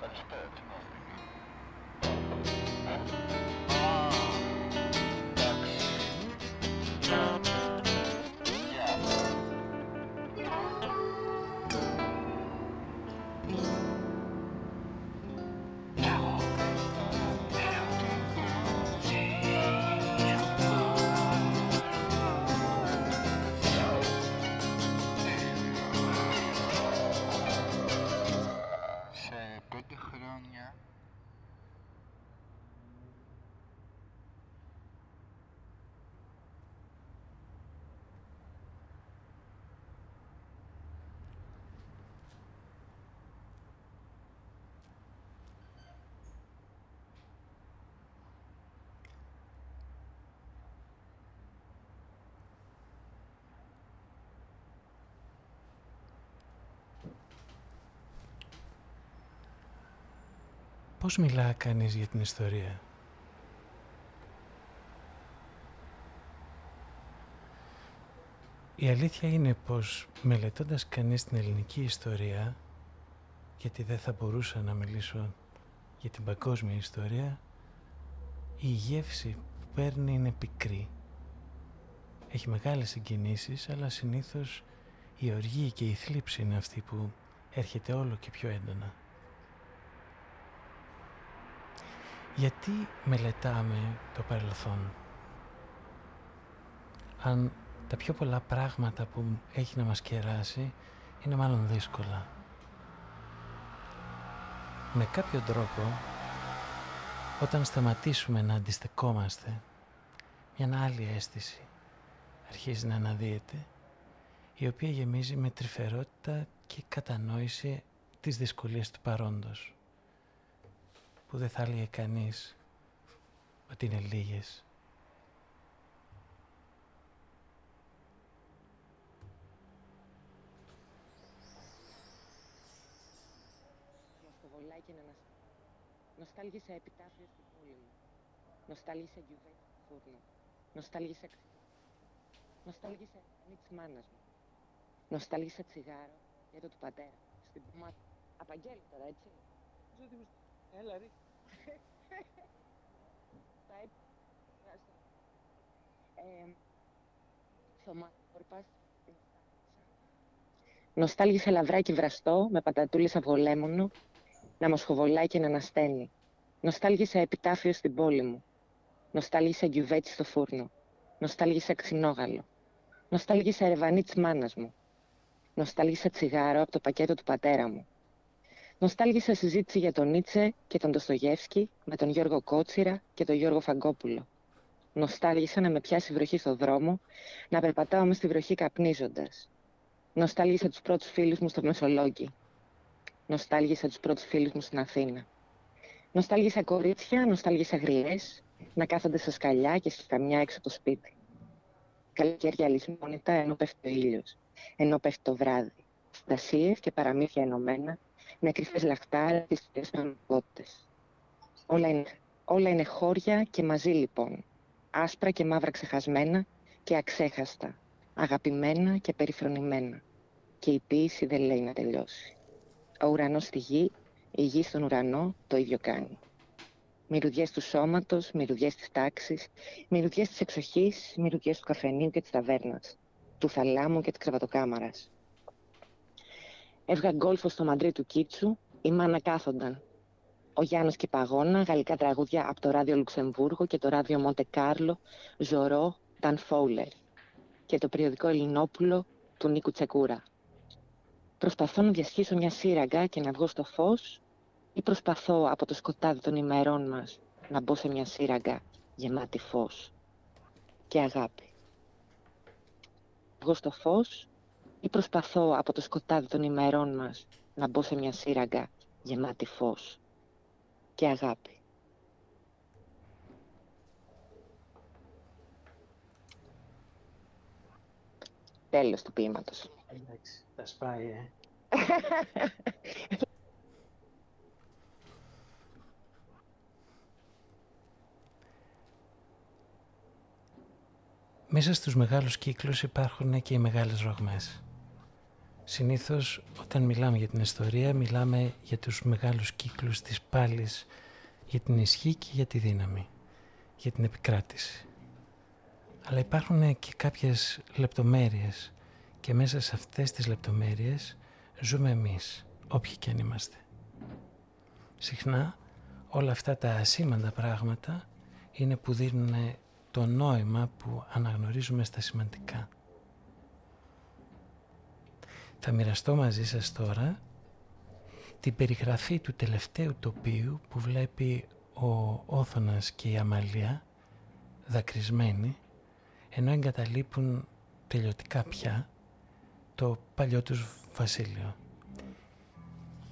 Undisturbed. Πώς μιλά κανείς για την ιστορία; Η αλήθεια είναι πως μελετώντας κανείς την ελληνική ιστορία, γιατί δεν θα μπορούσα να μιλήσω για την παγκόσμια ιστορία, η γεύση που παίρνει είναι πικρή. Έχει μεγάλες συγκινήσεις, αλλά συνήθως η οργή και η θλίψη είναι αυτή που έρχεται όλο και πιο έντονα. Γιατί μελετάμε το παρελθόν; Αν τα πιο πολλά πράγματα που έχει να μας κεράσει είναι μάλλον δύσκολα. Με κάποιο τρόπο όταν σταματήσουμε να αντιστεκόμαστε μια άλλη αίσθηση αρχίζει να αναδύεται η οποία γεμίζει με τρυφερότητα και κατανόηση της δυσκολίας του παρόντος που δεν θα έλεγε κανείς ότι είναι λίγες. και να Νοστάλγησα επιτάφιο στην πόλη μου. Νοστάλγησα γιουβέ στο φούρνο. Νοστάλγησα ξύλο. Νοστάλγησα ανή της μάνας μου. Νοστάλγησα τσιγάρο για το του πατέρα. Στην πουμάτα. Απαγγέλει τώρα, έτσι. Έλα, ρε. Νοστάλγησε λαβράκι βραστό με πατατούλες αβολέμονο να μοσχοβολάει και να ανασταίνει. Νοστάλγησα επιτάφιο στην πόλη μου. Νοστάλγησα γκιουβέτσι στο φούρνο. Νοστάλγησα ξινόγαλο. Νοστάλγησα ρεβανί της μάνας μου. Νοστάλγησα τσιγάρο από το πακέτο του πατέρα μου. Νοστάλγησα συζήτηση για τον Νίτσε και τον Ντοστογεύσκη με τον Γιώργο Κότσιρα και τον Γιώργο Φαγκόπουλο. Νοστάλγησα να με πιάσει βροχή στο δρόμο, να περπατάω με στη βροχή καπνίζοντας. Νοστάλγησα τους πρώτους φίλους μου στο Μεσολόγγι. Νοστάλγησα τους πρώτους φίλους μου στην Αθήνα. Νοστάλγησα κορίτσια, νοστάλγησα γριές, να κάθονται στα σκαλιά και στη καμιά έξω από το σπίτι. Καλοκαίρια λησμόνητα ενώ πέφτει ο ήλιος, ενώ πέφτει το βράδυ. Στασίε και παραμύθια ενωμένα με κρυφές λαχτάρες και στις Όλα είναι, όλα είναι χώρια και μαζί λοιπόν, άσπρα και μαύρα ξεχασμένα και αξέχαστα, αγαπημένα και περιφρονημένα. Και η ποίηση δεν λέει να τελειώσει. Ο ουρανός στη γη, η γη στον ουρανό το ίδιο κάνει. Μυρουδιές του σώματος, μυρουδιές της τάξης, μυρουδιές της εξοχής, μυρουδιές του καφενείου και της ταβέρνας, του θαλάμου και της κρεβατοκάμαρας. Έβγα γκόλφο στο μαντρί του Κίτσου, η μάνα κάθονταν. Ο Γιάννος και Παγώνα, γαλλικά τραγούδια από το ράδιο Λουξεμβούργο και το ράδιο Μοντε Κάρλο, Ζωρό, Ταν Φόουλερ και το περιοδικό Ελληνόπουλο του Νίκου Τσεκούρα. Προσπαθώ να διασχίσω μια σύραγγα και να βγω στο φως ή προσπαθώ από το σκοτάδι των ημερών μας να μπω σε μια σύραγγα γεμάτη φως και αγάπη. Βγω στο φως ή προσπαθώ από το σκοτάδι των ημερών μας να μπω σε μια σύραγγα γεμάτη φως και αγάπη. Τέλος του ποίηματος. Εντάξει, θα σπάει, ε. Μέσα στους μεγάλους κύκλους υπάρχουν και οι μεγάλες ρογμές. Συνήθως όταν μιλάμε για την ιστορία μιλάμε για τους μεγάλους κύκλους της πάλης, για την ισχύ και για τη δύναμη, για την επικράτηση. Αλλά υπάρχουν και κάποιες λεπτομέρειες και μέσα σε αυτές τις λεπτομέρειες ζούμε εμείς, όποιοι και αν είμαστε. Συχνά όλα αυτά τα ασήμαντα πράγματα είναι που δίνουν το νόημα που αναγνωρίζουμε στα σημαντικά. Θα μοιραστώ μαζί σας τώρα την περιγραφή του τελευταίου τοπίου που βλέπει ο Όθωνας και η Αμαλία δακρυσμένοι ενώ εγκαταλείπουν τελειωτικά πια το παλιό τους βασίλειο.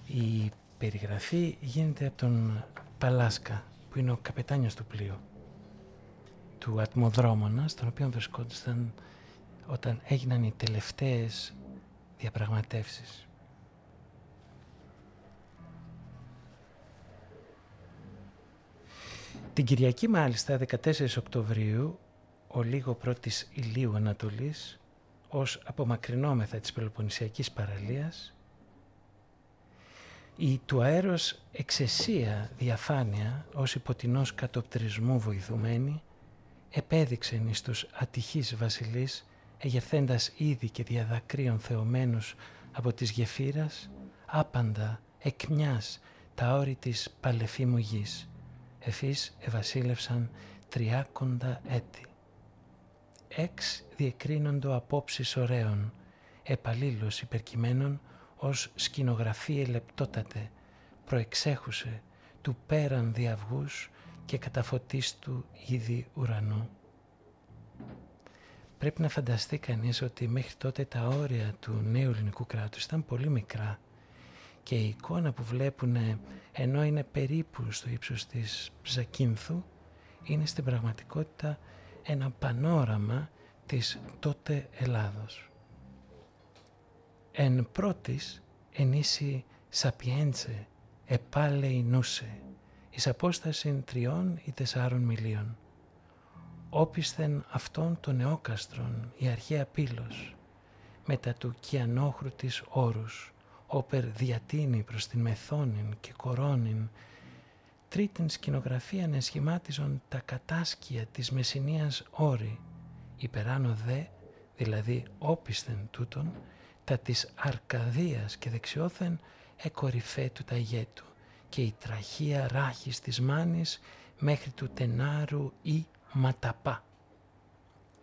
Η περιγραφή γίνεται από τον Παλάσκα που είναι ο καπετάνιος του πλοίου του ατμοδρόμωνα στον οποίο βρισκόντουσαν όταν έγιναν οι τελευταίες διαπραγματεύσεις. Την Κυριακή μάλιστα 14 Οκτωβρίου ο λίγο πρώτης ηλίου Ανατολής ως απομακρυνόμεθα της Πελοποννησιακής παραλίας η του αέρος εξαισία διαφάνεια ως υποτινός κατοπτρισμού βοηθουμένη επέδειξεν εις τους ατυχείς βασιλείς εγερθέντας ήδη και διαδακρίων θεωμένους από της γεφύρας άπαντα εκ μιας τα όρη της παλεφήμου γης εφής ευασίλευσαν τριάκοντα έτη. Εξ διεκρίνοντο απόψεις ωραίων, επαλλήλως υπερκειμένων ως σκηνογραφία λεπτότατε, προεξέχουσε του πέραν διαυγούς και καταφωτής του ήδη ουρανού. Πρέπει να φανταστεί κανείς ότι μέχρι τότε τα όρια του νέου ελληνικού κράτους ήταν πολύ μικρά και η εικόνα που βλέπουν ενώ είναι περίπου στο ύψος της Ζακίνθου είναι στην πραγματικότητα ένα πανόραμα της τότε Ελλάδος. Εν πρώτης ενίσι σαπιέντσε επάλε νούσε εις απόσταση τριών ή τεσσάρων μιλίων. Όπισθεν αυτόν των νεόκαστρων η αρχαία πύλος, μετά του κιανόχρου της όρους, όπερ διατείνει προς την μεθόνην και κορώνην, τρίτην σκηνογραφίαν ενσχημάτιζον τα κατάσκια της μεσηνίας όρη, υπεράνω δε, δηλαδή όπισθεν τούτον, τα της Αρκαδίας και δεξιόθεν εκορυφέ του τα ηγέτου και η τραχία ράχης της μάνης μέχρι του τενάρου ή ματαπά.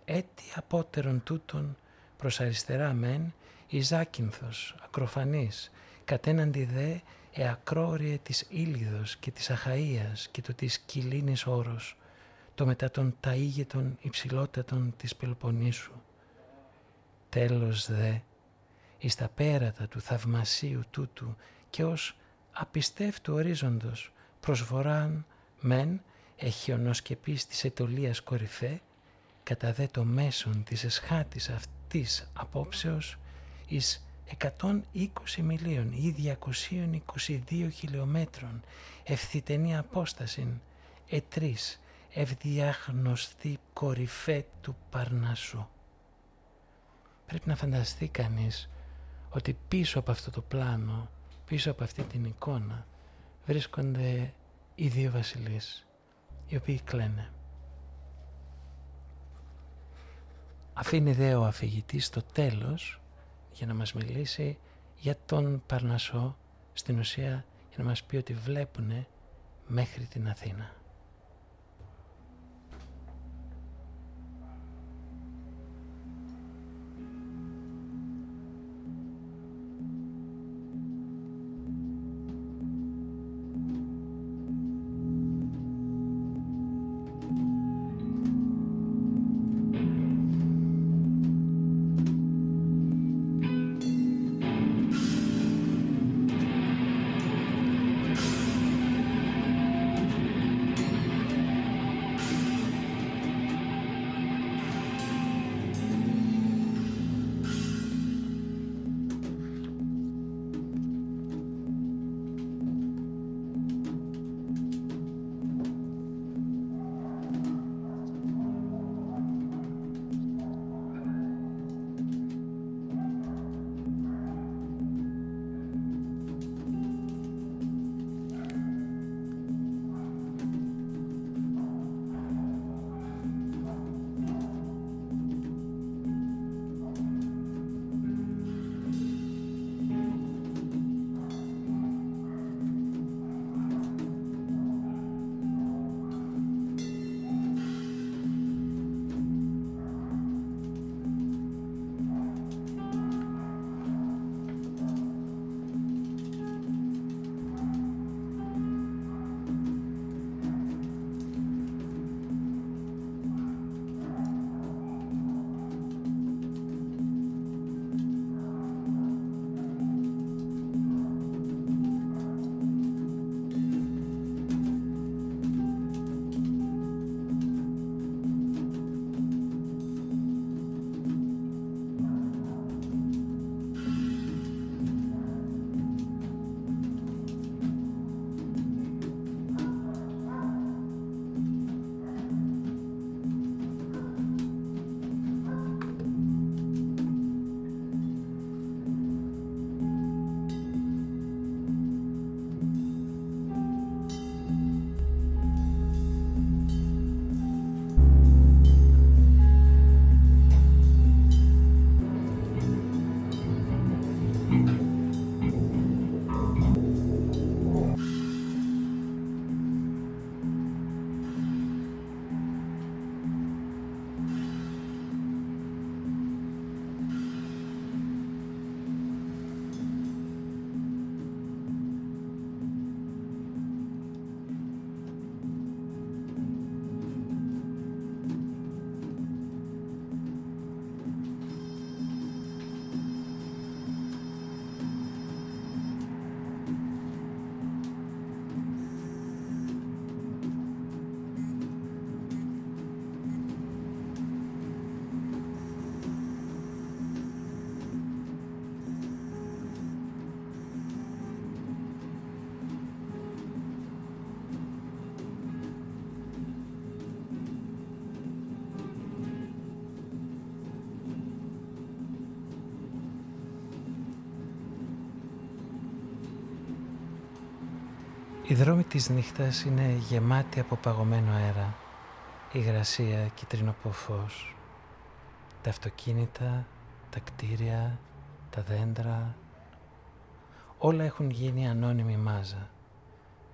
Έτσι απότερον τούτον προς αριστερά μεν η Ζάκυνθος, ακροφανής, κατέναντι δε εακρόριε της Ήλιδος και της Αχαΐας και το της Κιλίνης όρος, το μετά των ταΐγετων υψηλότατων της Πελοποννήσου. Τέλος δε, εις τα πέρατα του θαυμασίου τούτου και ως απιστεύτου ορίζοντος προσφοράν μεν εχιονοσκεπής της ετολίας κορυφέ κατά δε το μέσον της εσχάτης αυτής απόψεως εις 120 μιλίων ή 222 χιλιόμετρων ευθυτενή απόσταση ετρής ευδιάγνωστη κορυφέ του Παρνασσού. Πρέπει να φανταστεί κανείς ότι πίσω από αυτό το πλάνο πίσω από αυτή την εικόνα βρίσκονται οι δύο βασιλείς οι οποίοι κλαίνε. Αφήνει δε ο αφηγητής στο τέλος για να μας μιλήσει για τον Παρνασσό στην ουσία για να μας πει ότι βλέπουνε μέχρι την Αθήνα. Οι δρόμοι της νύχτας είναι γεμάτοι από παγωμένο αέρα, υγρασία, κυτρινό φως. Τα αυτοκίνητα, τα κτίρια, τα δέντρα, όλα έχουν γίνει ανώνυμη μάζα.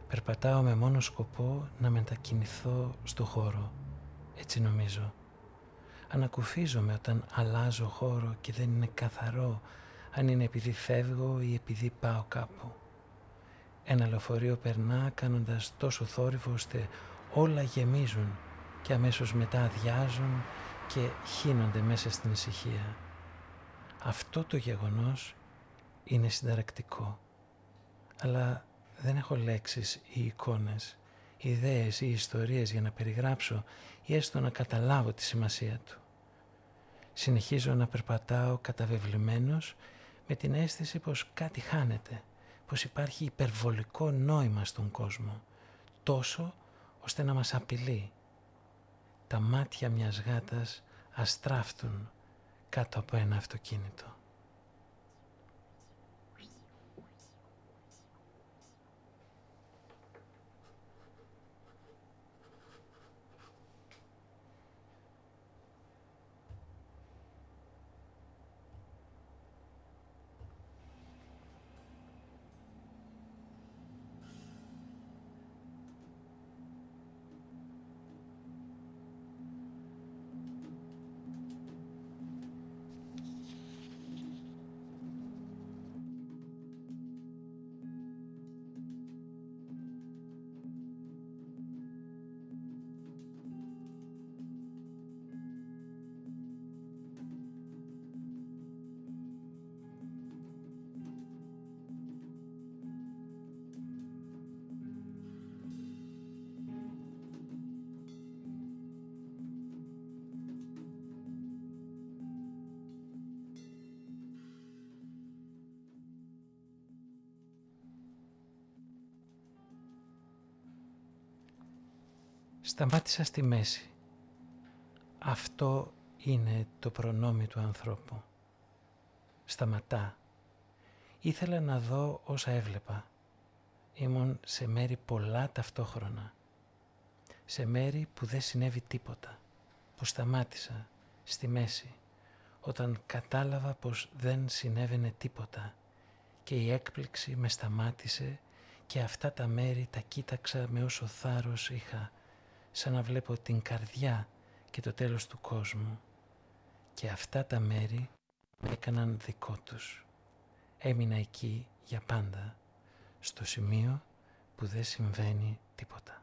Περπατάω με μόνο σκοπό να μετακινηθώ στο χώρο, έτσι νομίζω. Ανακουφίζομαι όταν αλλάζω χώρο και δεν είναι καθαρό αν είναι επειδή φεύγω ή επειδή πάω κάπου. Ένα λεωφορείο περνά κάνοντας τόσο θόρυβο ώστε όλα γεμίζουν και αμέσως μετά αδειάζουν και χύνονται μέσα στην ησυχία. Αυτό το γεγονός είναι συνταρακτικό. Αλλά δεν έχω λέξεις ή εικόνες, ιδέες ή ιστορίες για να περιγράψω ή έστω να καταλάβω τη σημασία του. Συνεχίζω να περπατάω καταβεβλημένος με την αίσθηση πως κάτι χάνεται, πως υπάρχει υπερβολικό νόημα στον κόσμο, τόσο ώστε να μας απειλεί. Τα μάτια μιας γάτας αστράφτουν κάτω από ένα αυτοκίνητο. Σταμάτησα στη μέση. Αυτό είναι το προνόμιο του ανθρώπου. Σταματά. Ήθελα να δω όσα έβλεπα. Ήμουν σε μέρη πολλά ταυτόχρονα. Σε μέρη που δεν συνέβη τίποτα. Που σταμάτησα στη μέση όταν κατάλαβα πως δεν συνέβαινε τίποτα και η έκπληξη με σταμάτησε και αυτά τα μέρη τα κοίταξα με όσο θάρρος είχα σαν να βλέπω την καρδιά και το τέλος του κόσμου και αυτά τα μέρη με έκαναν δικό τους. Έμεινα εκεί για πάντα, στο σημείο που δεν συμβαίνει τίποτα.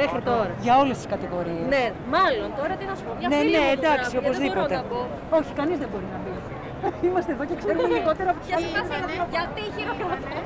Μέχρι τώρα. Για όλες τις κατηγορίες. Ναι, μάλλον τώρα τι να σου πω. ναι, ναι, εντάξει, οπωσδήποτε. Όχι, κανείς δεν μπορεί να πει. Είμαστε εδώ και ξέρουμε λιγότερο από τι Γιατί χειροκροτώ.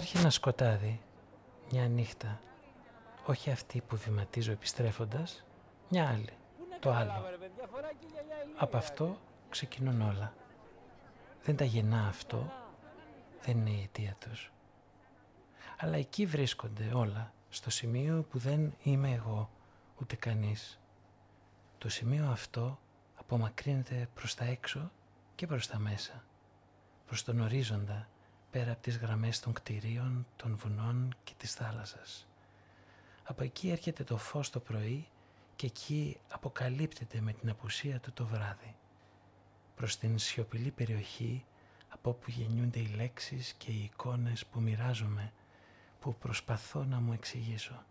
Υπάρχει ένα σκοτάδι, μια νύχτα, όχι αυτή που βηματίζω επιστρέφοντας, μια άλλη, το άλλο. Από αυτό ξεκινούν όλα. Δεν τα γεννά αυτό, δεν είναι η αιτία τους. Αλλά εκεί βρίσκονται όλα, στο σημείο που δεν είμαι εγώ, ούτε κανείς. Το σημείο αυτό απομακρύνεται προς τα έξω και προς τα μέσα, προς τον ορίζοντα, πέρα από τις γραμμές των κτηρίων, των βουνών και της θάλασσας. Από εκεί έρχεται το φως το πρωί και εκεί αποκαλύπτεται με την απουσία του το βράδυ. Προς την σιωπηλή περιοχή από όπου γεννιούνται οι λέξεις και οι εικόνες που μοιράζομαι, που προσπαθώ να μου εξηγήσω.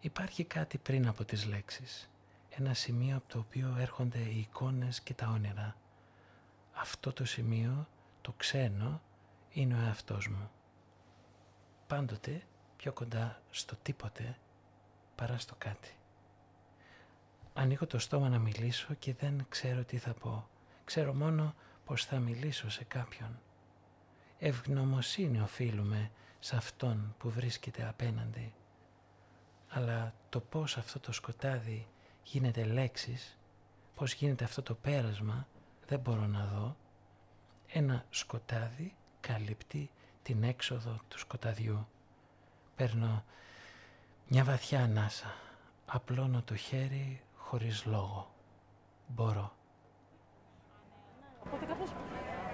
Υπάρχει κάτι πριν από τις λέξεις, ένα σημείο από το οποίο έρχονται οι εικόνες και τα όνειρα. Αυτό το σημείο το ξένο είναι ο εαυτός μου. Πάντοτε πιο κοντά στο τίποτε παρά στο κάτι. Ανοίγω το στόμα να μιλήσω και δεν ξέρω τι θα πω. Ξέρω μόνο πως θα μιλήσω σε κάποιον. Ευγνωμοσύνη οφείλουμε σε αυτόν που βρίσκεται απέναντι. Αλλά το πώς αυτό το σκοτάδι γίνεται λέξεις, πώς γίνεται αυτό το πέρασμα, δεν μπορώ να δω ένα σκοτάδι καλύπτει την έξοδο του σκοταδιού. Παίρνω μια βαθιά ανάσα. Απλώνω το χέρι χωρίς λόγο. Μπορώ.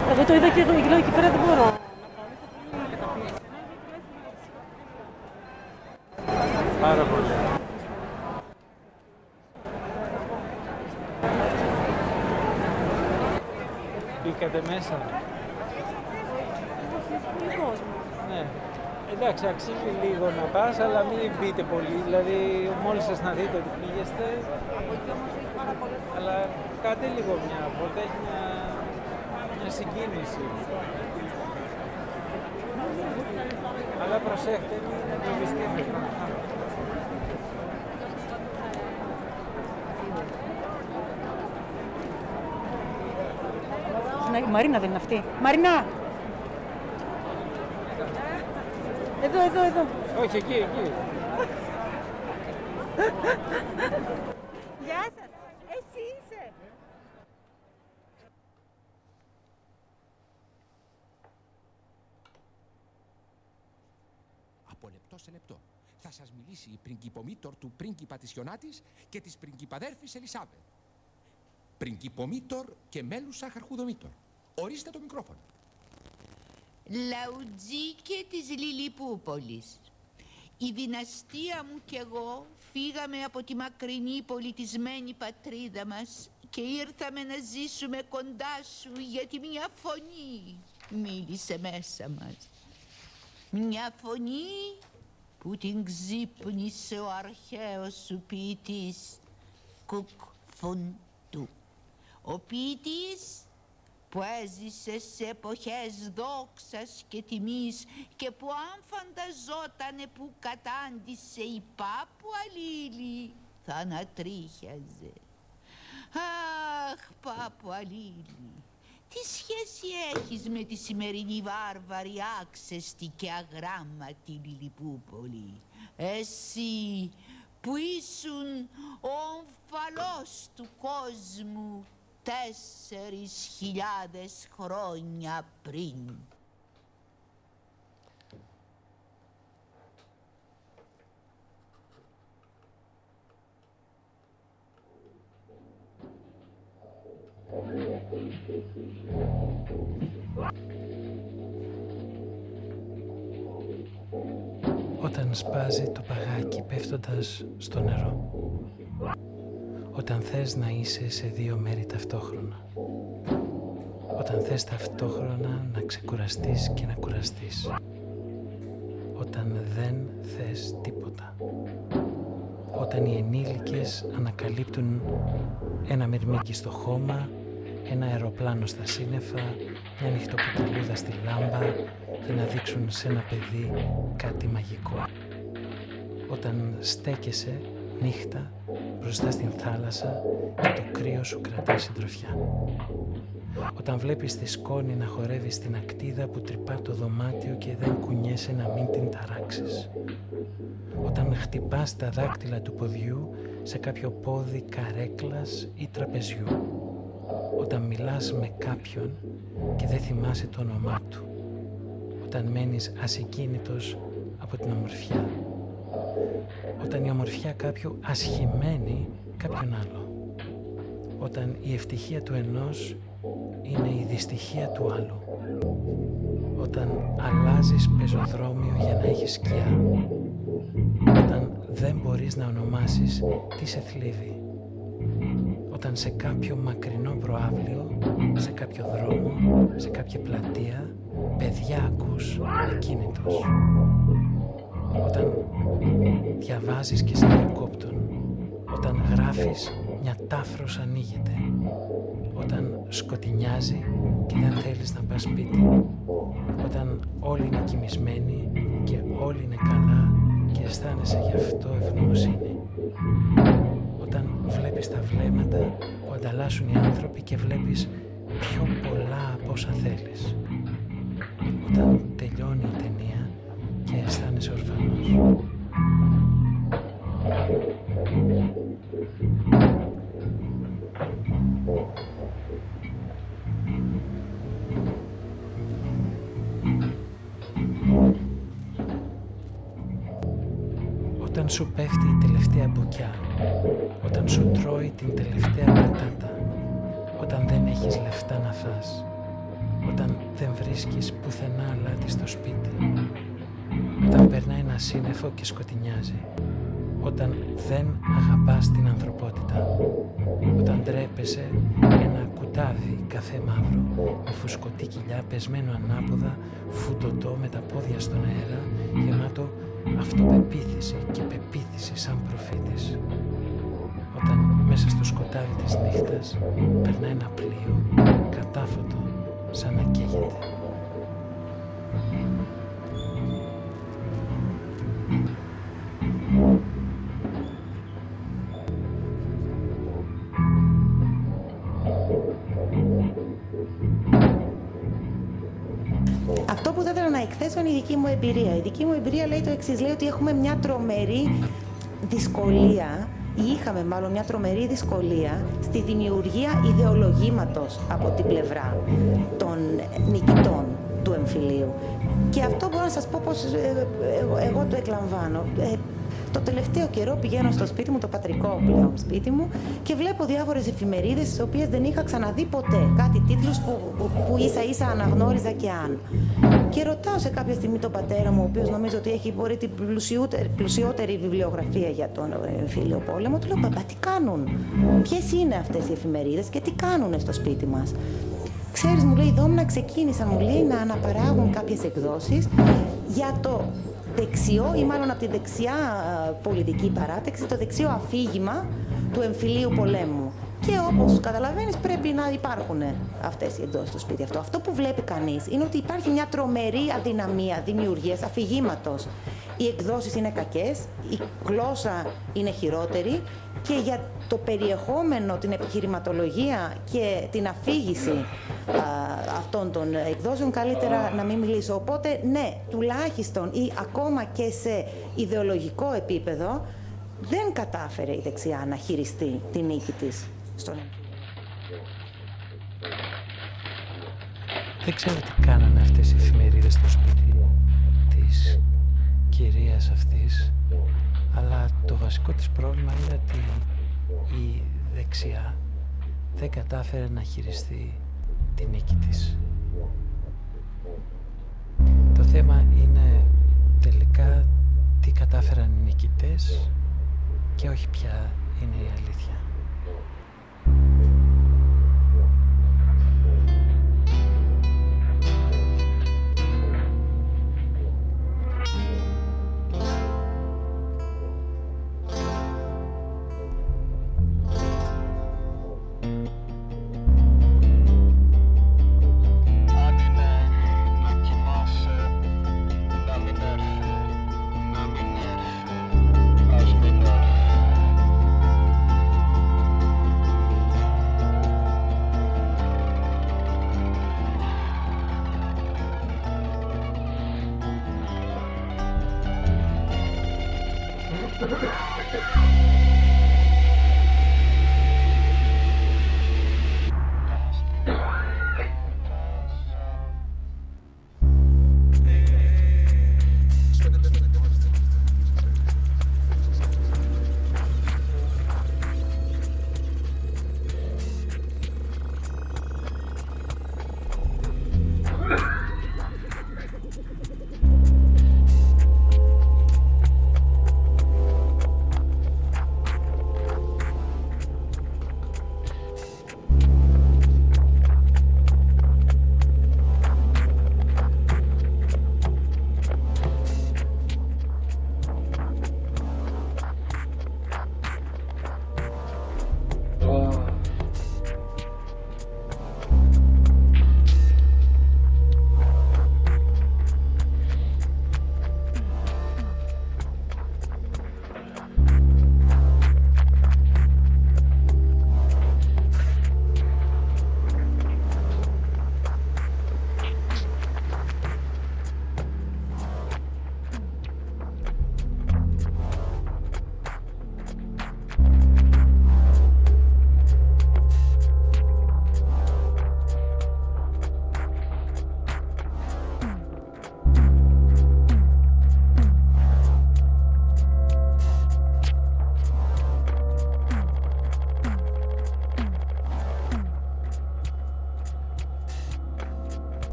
Εγώ το είδα και εγώ, λέω εκεί πέρα δεν μπορώ. Πάρα πολύ. Μπήκατε μέσα. Ναι. Εντάξει, αξίζει λίγο να πας, αλλά μην μπείτε πολύ. Δηλαδή, μόλις σας να δείτε ότι πήγεστε, αλλά κάντε λίγο μια βόλτα, έχει μια, μια συγκίνηση. Αλλά προσέχτε, μην εγκλωβιστείτε. Ναι, η Μαρίνα δεν είναι αυτή. Μαρινά! Εδώ, εδώ, εδώ. Όχι, εκεί, εκεί. Γεια σας. Εσύ είσαι. Από λεπτό σε λεπτό θα σας μιλήσει η πριγκυπομήτωρ του πρίγκιπα της Χιονάτης και της πριγκιπαδέρφης Ελισάβετ. Πριγκυπομήτωρ και μέλουσα Χαρχουδομήτωρ. Ορίστε το μικρόφωνο. Λαουτζίκε της Λιλιπούπολης. Η δυναστεία μου κι εγώ φύγαμε από τη μακρινή πολιτισμένη πατρίδα μας και ήρθαμε να ζήσουμε κοντά σου γιατί μια φωνή μίλησε μέσα μας. Μια φωνή που την ξύπνησε ο αρχαίος σου ποιητής Κουκ Φουντού. Ο ποιητής που έζησες σε εποχές δόξας και τιμής και που αν φανταζότανε που κατάντησε η Πάπου Αλίλη θα ανατρίχιαζε. Αχ, Πάπου Αλίλη, τι σχέση έχεις με τη σημερινή βάρβαρη άξεστη και αγράμματη Λιλιπούπολη. Εσύ που ήσουν ο ομφαλός του κόσμου τέσσερις χιλιάδες χρόνια πριν. Όταν σπάζει το παγάκι πέφτοντας στο νερό. Όταν θες να είσαι σε δύο μέρη ταυτόχρονα. Όταν θες ταυτόχρονα να ξεκουραστείς και να κουραστείς. Όταν δεν θες τίποτα. Όταν οι ενήλικες ανακαλύπτουν ένα μυρμήγκι στο χώμα, ένα αεροπλάνο στα σύννεφα, μια νυχτοπιταλούδα στη λάμπα και να δείξουν σε ένα παιδί κάτι μαγικό. Όταν στέκεσαι νύχτα μπροστά στην θάλασσα και το κρύο σου κρατάει συντροφιά. Όταν βλέπεις τη σκόνη να χορεύει στην ακτίδα που τρυπά το δωμάτιο και δεν κουνιέσαι να μην την ταράξεις. Όταν χτυπάς τα δάκτυλα του ποδιού σε κάποιο πόδι καρέκλας ή τραπεζιού. Όταν μιλάς με κάποιον και δεν θυμάσαι το όνομά του. Όταν μένεις ασυκίνητος από την ομορφιά. Όταν η ομορφιά κάποιου ασχημένη κάποιον άλλο. Όταν η ευτυχία του ενός είναι η δυστυχία του άλλου. Όταν αλλάζεις πεζοδρόμιο για να έχεις σκιά. Όταν δεν μπορείς να ονομάσεις τι σε θλίβει. Όταν σε κάποιο μακρινό προάβλιο, σε κάποιο δρόμο, σε κάποια πλατεία, παιδιά ακούς ακίνητος. Όταν διαβάζεις και σε διακόπτουν. Όταν γράφεις μια τάφρος ανοίγεται. Όταν σκοτεινιάζει και δεν θέλεις να πας σπίτι. Όταν όλοι είναι κοιμισμένοι και όλοι είναι καλά και αισθάνεσαι γι' αυτό ευγνωμοσύνη. Όταν βλέπεις τα βλέμματα που ανταλλάσσουν οι άνθρωποι και βλέπεις πιο πολλά από όσα θέλεις. Όταν τελειώνει η ταινία και αισθάνεσαι ορφανός. Όταν σου πέφτει η τελευταία μπουκιά, όταν σου τρώει την τελευταία πατάτα, όταν δεν έχεις λεφτά να φας, όταν δεν βρίσκεις πουθενά αλάτι στο σπίτι, όταν περνάει ένα σύννεφο και σκοτεινιάζει, όταν δεν αγαπάς την ανθρωπότητα, όταν ντρέπεσαι ένα κουτάδι καφέ μαύρο με φουσκωτή κοιλιά πεσμένο ανάποδα, φουτωτό με τα πόδια στον αέρα, γεμάτο αυτοπεποίθηση και πεποίθηση σαν προφήτης. Όταν μέσα στο σκοτάδι της νύχτας περνάει ένα πλοίο κατάφωτο σαν να καίγεται. Εμπειρία. Η δική μου εμπειρία λέει το εξής: Λέει ότι έχουμε μια τρομερή δυσκολία ή είχαμε μάλλον μια τρομερή δυσκολία στη δημιουργία ιδεολογήματος από την πλευρά των νικητών του εμφυλίου. Και αυτό μπορώ να σας πω πώς ε, ε, εγώ το εκλαμβάνω. Ε, το τελευταίο καιρό πηγαίνω στο σπίτι μου, το πατρικό πλέον σπίτι μου, και βλέπω διάφορες εφημερίδες, τι οποίες δεν είχα ξαναδεί ποτέ. Κάτι τίτλους που, που, που ίσα ίσα αναγνώριζα και αν. Και ρωτάω σε κάποια στιγμή τον πατέρα μου, ο οποίος νομίζω ότι έχει μπορεί την πλουσιότερη, πλουσιότερη βιβλιογραφία για τον φίλιο πόλεμο, του λέω: Παπά, τι κάνουν, ποιες είναι αυτές οι εφημερίδες και τι κάνουν στο σπίτι μας; Ξέρεις, μου λέει, Δόμνα ξεκίνησαν, μου λέει, να αναπαράγουν κάποιες εκδόσεις για το δεξιό ή μάλλον από τη δεξιά πολιτική παράταξη, το δεξιό αφήγημα του εμφυλίου πολέμου. Και όπως καταλαβαίνεις, πρέπει να υπάρχουν αυτές οι εντό στο σπίτι αυτό. Αυτό που βλέπει κανείς είναι ότι υπάρχει μια τρομερή αδυναμία δημιουργίας αφηγήματος. Οι εκδόσεις είναι κακές, η γλώσσα είναι χειρότερη και για το περιεχόμενο, την επιχειρηματολογία και την αφήγηση αυτών των εκδόσεων καλύτερα να μην μιλήσω. Οπότε ναι, τουλάχιστον ή ακόμα και σε ιδεολογικό επίπεδο δεν κατάφερε η δεξιά να χειριστεί την νίκη της στον Δεν ξέρω τι κάνανε αυτές οι εφημερίδες στο σπίτι της κυρίας αυτής αλλά το βασικό της πρόβλημα είναι ότι η δεξιά δεν κατάφερε να χειριστεί την νίκη της. Το θέμα είναι τελικά τι κατάφεραν οι νικητές και όχι ποια είναι η αλήθεια.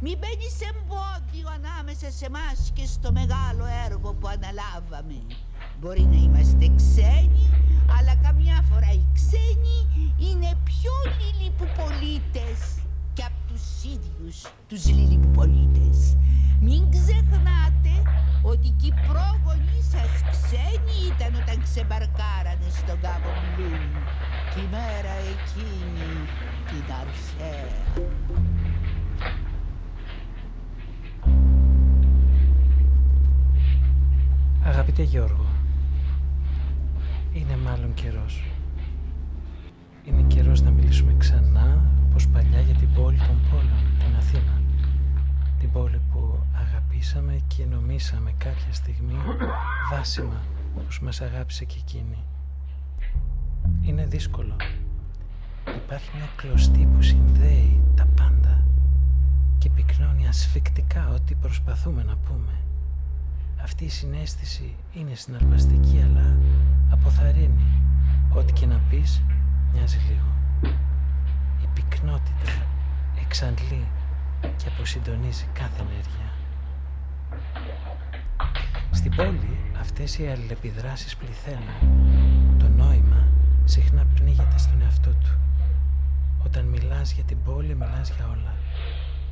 Μην μπαίνεις εμπόδιο ανάμεσα σε εμάς και στο μεγάλο έργο που αναλάβαμε. Μπορεί να είμαστε ξένοι, αλλά καμιά φορά οι ξένοι είναι πιο λιλιπουπολίτες και από τους ίδιους τους λιλιπουπολίτες. Μην ξεχνάτε ότι και οι πρόγονοι σας ξένοι ήταν όταν ξεμπαρκάρανε στον κάπο Μπλου. Τη μέρα εκείνη την αρχαία. Αγαπητέ Γιώργο, είναι μάλλον καιρός. Είναι καιρός να μιλήσουμε ξανά, όπως παλιά, για την πόλη των πόλων, την Αθήνα. Την πόλη που αγαπήσαμε και νομίσαμε κάποια στιγμή βάσιμα πως μας αγάπησε και εκείνη. Είναι δύσκολο. Υπάρχει μια κλωστή που συνδέει τα πάντα και πυκνώνει ασφικτικά ό,τι προσπαθούμε να πούμε. Αυτή η συνέστηση είναι συναρπαστική αλλά αποθαρρύνει. Ό,τι και να πεις μοιάζει λίγο. Η πυκνότητα εξαντλεί και αποσυντονίζει κάθε ενέργεια. Στην πόλη αυτές οι αλληλεπιδράσεις πληθαίνουν. Το νόημα συχνά πνίγεται στον εαυτό του. Όταν μιλάς για την πόλη μιλάς για όλα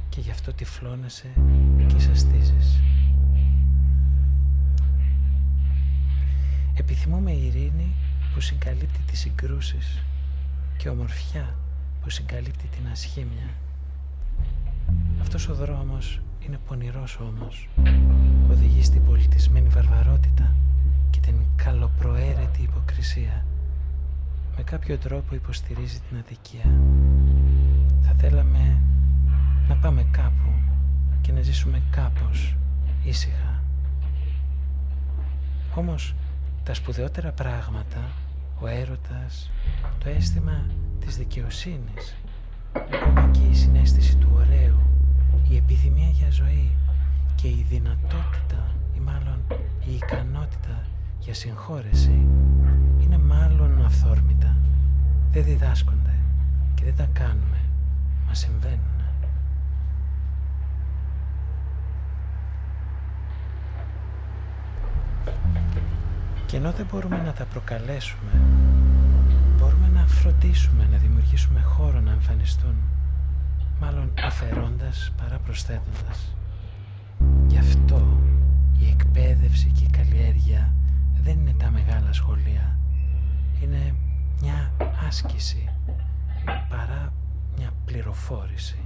και γι' αυτό τυφλώνεσαι και εισαστίζεις. Επιθυμούμε ειρήνη που συγκαλύπτει τις συγκρούσεις και ομορφιά που συγκαλύπτει την ασχήμια. Αυτός ο δρόμος είναι πονηρός όμως. Οδηγεί στην πολιτισμένη βαρβαρότητα και την καλοπροαίρετη υποκρισία. Με κάποιο τρόπο υποστηρίζει την αδικία. Θα θέλαμε να πάμε κάπου και να ζήσουμε κάπως ήσυχα. Όμως τα σπουδαιότερα πράγματα, ο έρωτας, το αίσθημα της δικαιοσύνης, ακόμα και η συνέστηση του ωραίου, η επιθυμία για ζωή και η δυνατότητα ή μάλλον η ικανότητα για συγχώρεση είναι μάλλον αυθόρμητα. Δεν διδάσκονται και δεν τα κάνουμε. Μα συμβαίνουν. Και ενώ δεν μπορούμε να τα προκαλέσουμε, μπορούμε να φροντίσουμε να δημιουργήσουμε χώρο να εμφανιστούν, μάλλον αφαιρώντας παρά προσθέτοντας. Γι' αυτό η εκπαίδευση και η καλλιέργεια δεν είναι τα μεγάλα σχολεία. Είναι μια άσκηση παρά μια πληροφόρηση.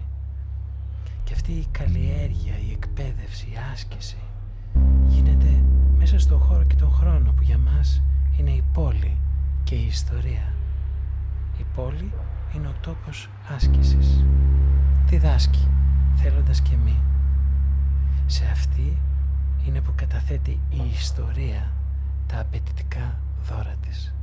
Και αυτή η καλλιέργεια, η εκπαίδευση, η άσκηση γίνεται μέσα στον χώρο και τον χρόνο που για μας είναι η πόλη και η ιστορία. Η πόλη είναι ο τόπος άσκησης. Διδάσκει, θέλοντας και μη. Σε αυτή είναι που καταθέτει η ιστορία τα απαιτητικά δώρα της.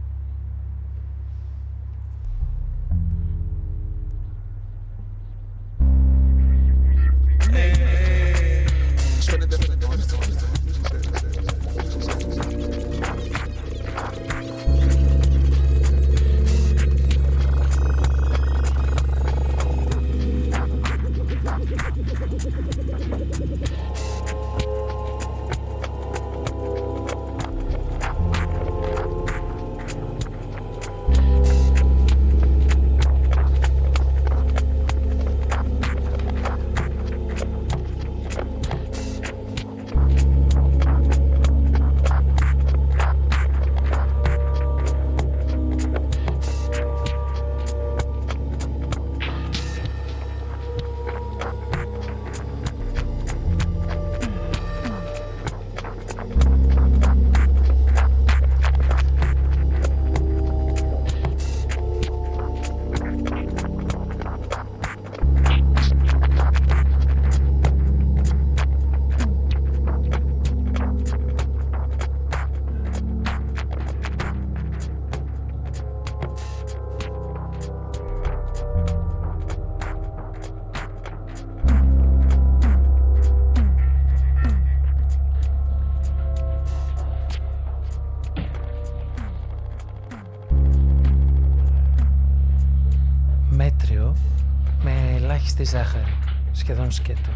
Ζάχαρη, σχεδόν σκέτο.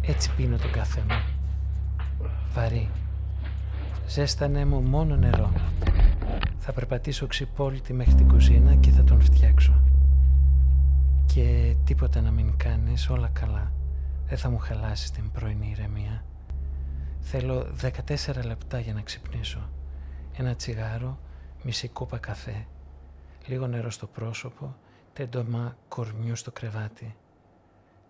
Έτσι πίνω τον καφέ μου. Βαρύ. Ζέστανε μου μόνο νερό. Θα περπατήσω ξυπόλυτη μέχρι την κουζίνα και θα τον φτιάξω. Και τίποτα να μην κάνεις, όλα καλά. Δεν θα μου χαλάσεις την πρωινή ηρεμία. Θέλω 14 λεπτά για να ξυπνήσω. Ένα τσιγάρο, μισή κούπα καφέ, λίγο νερό στο πρόσωπο τέντομα κορμιού στο κρεβάτι.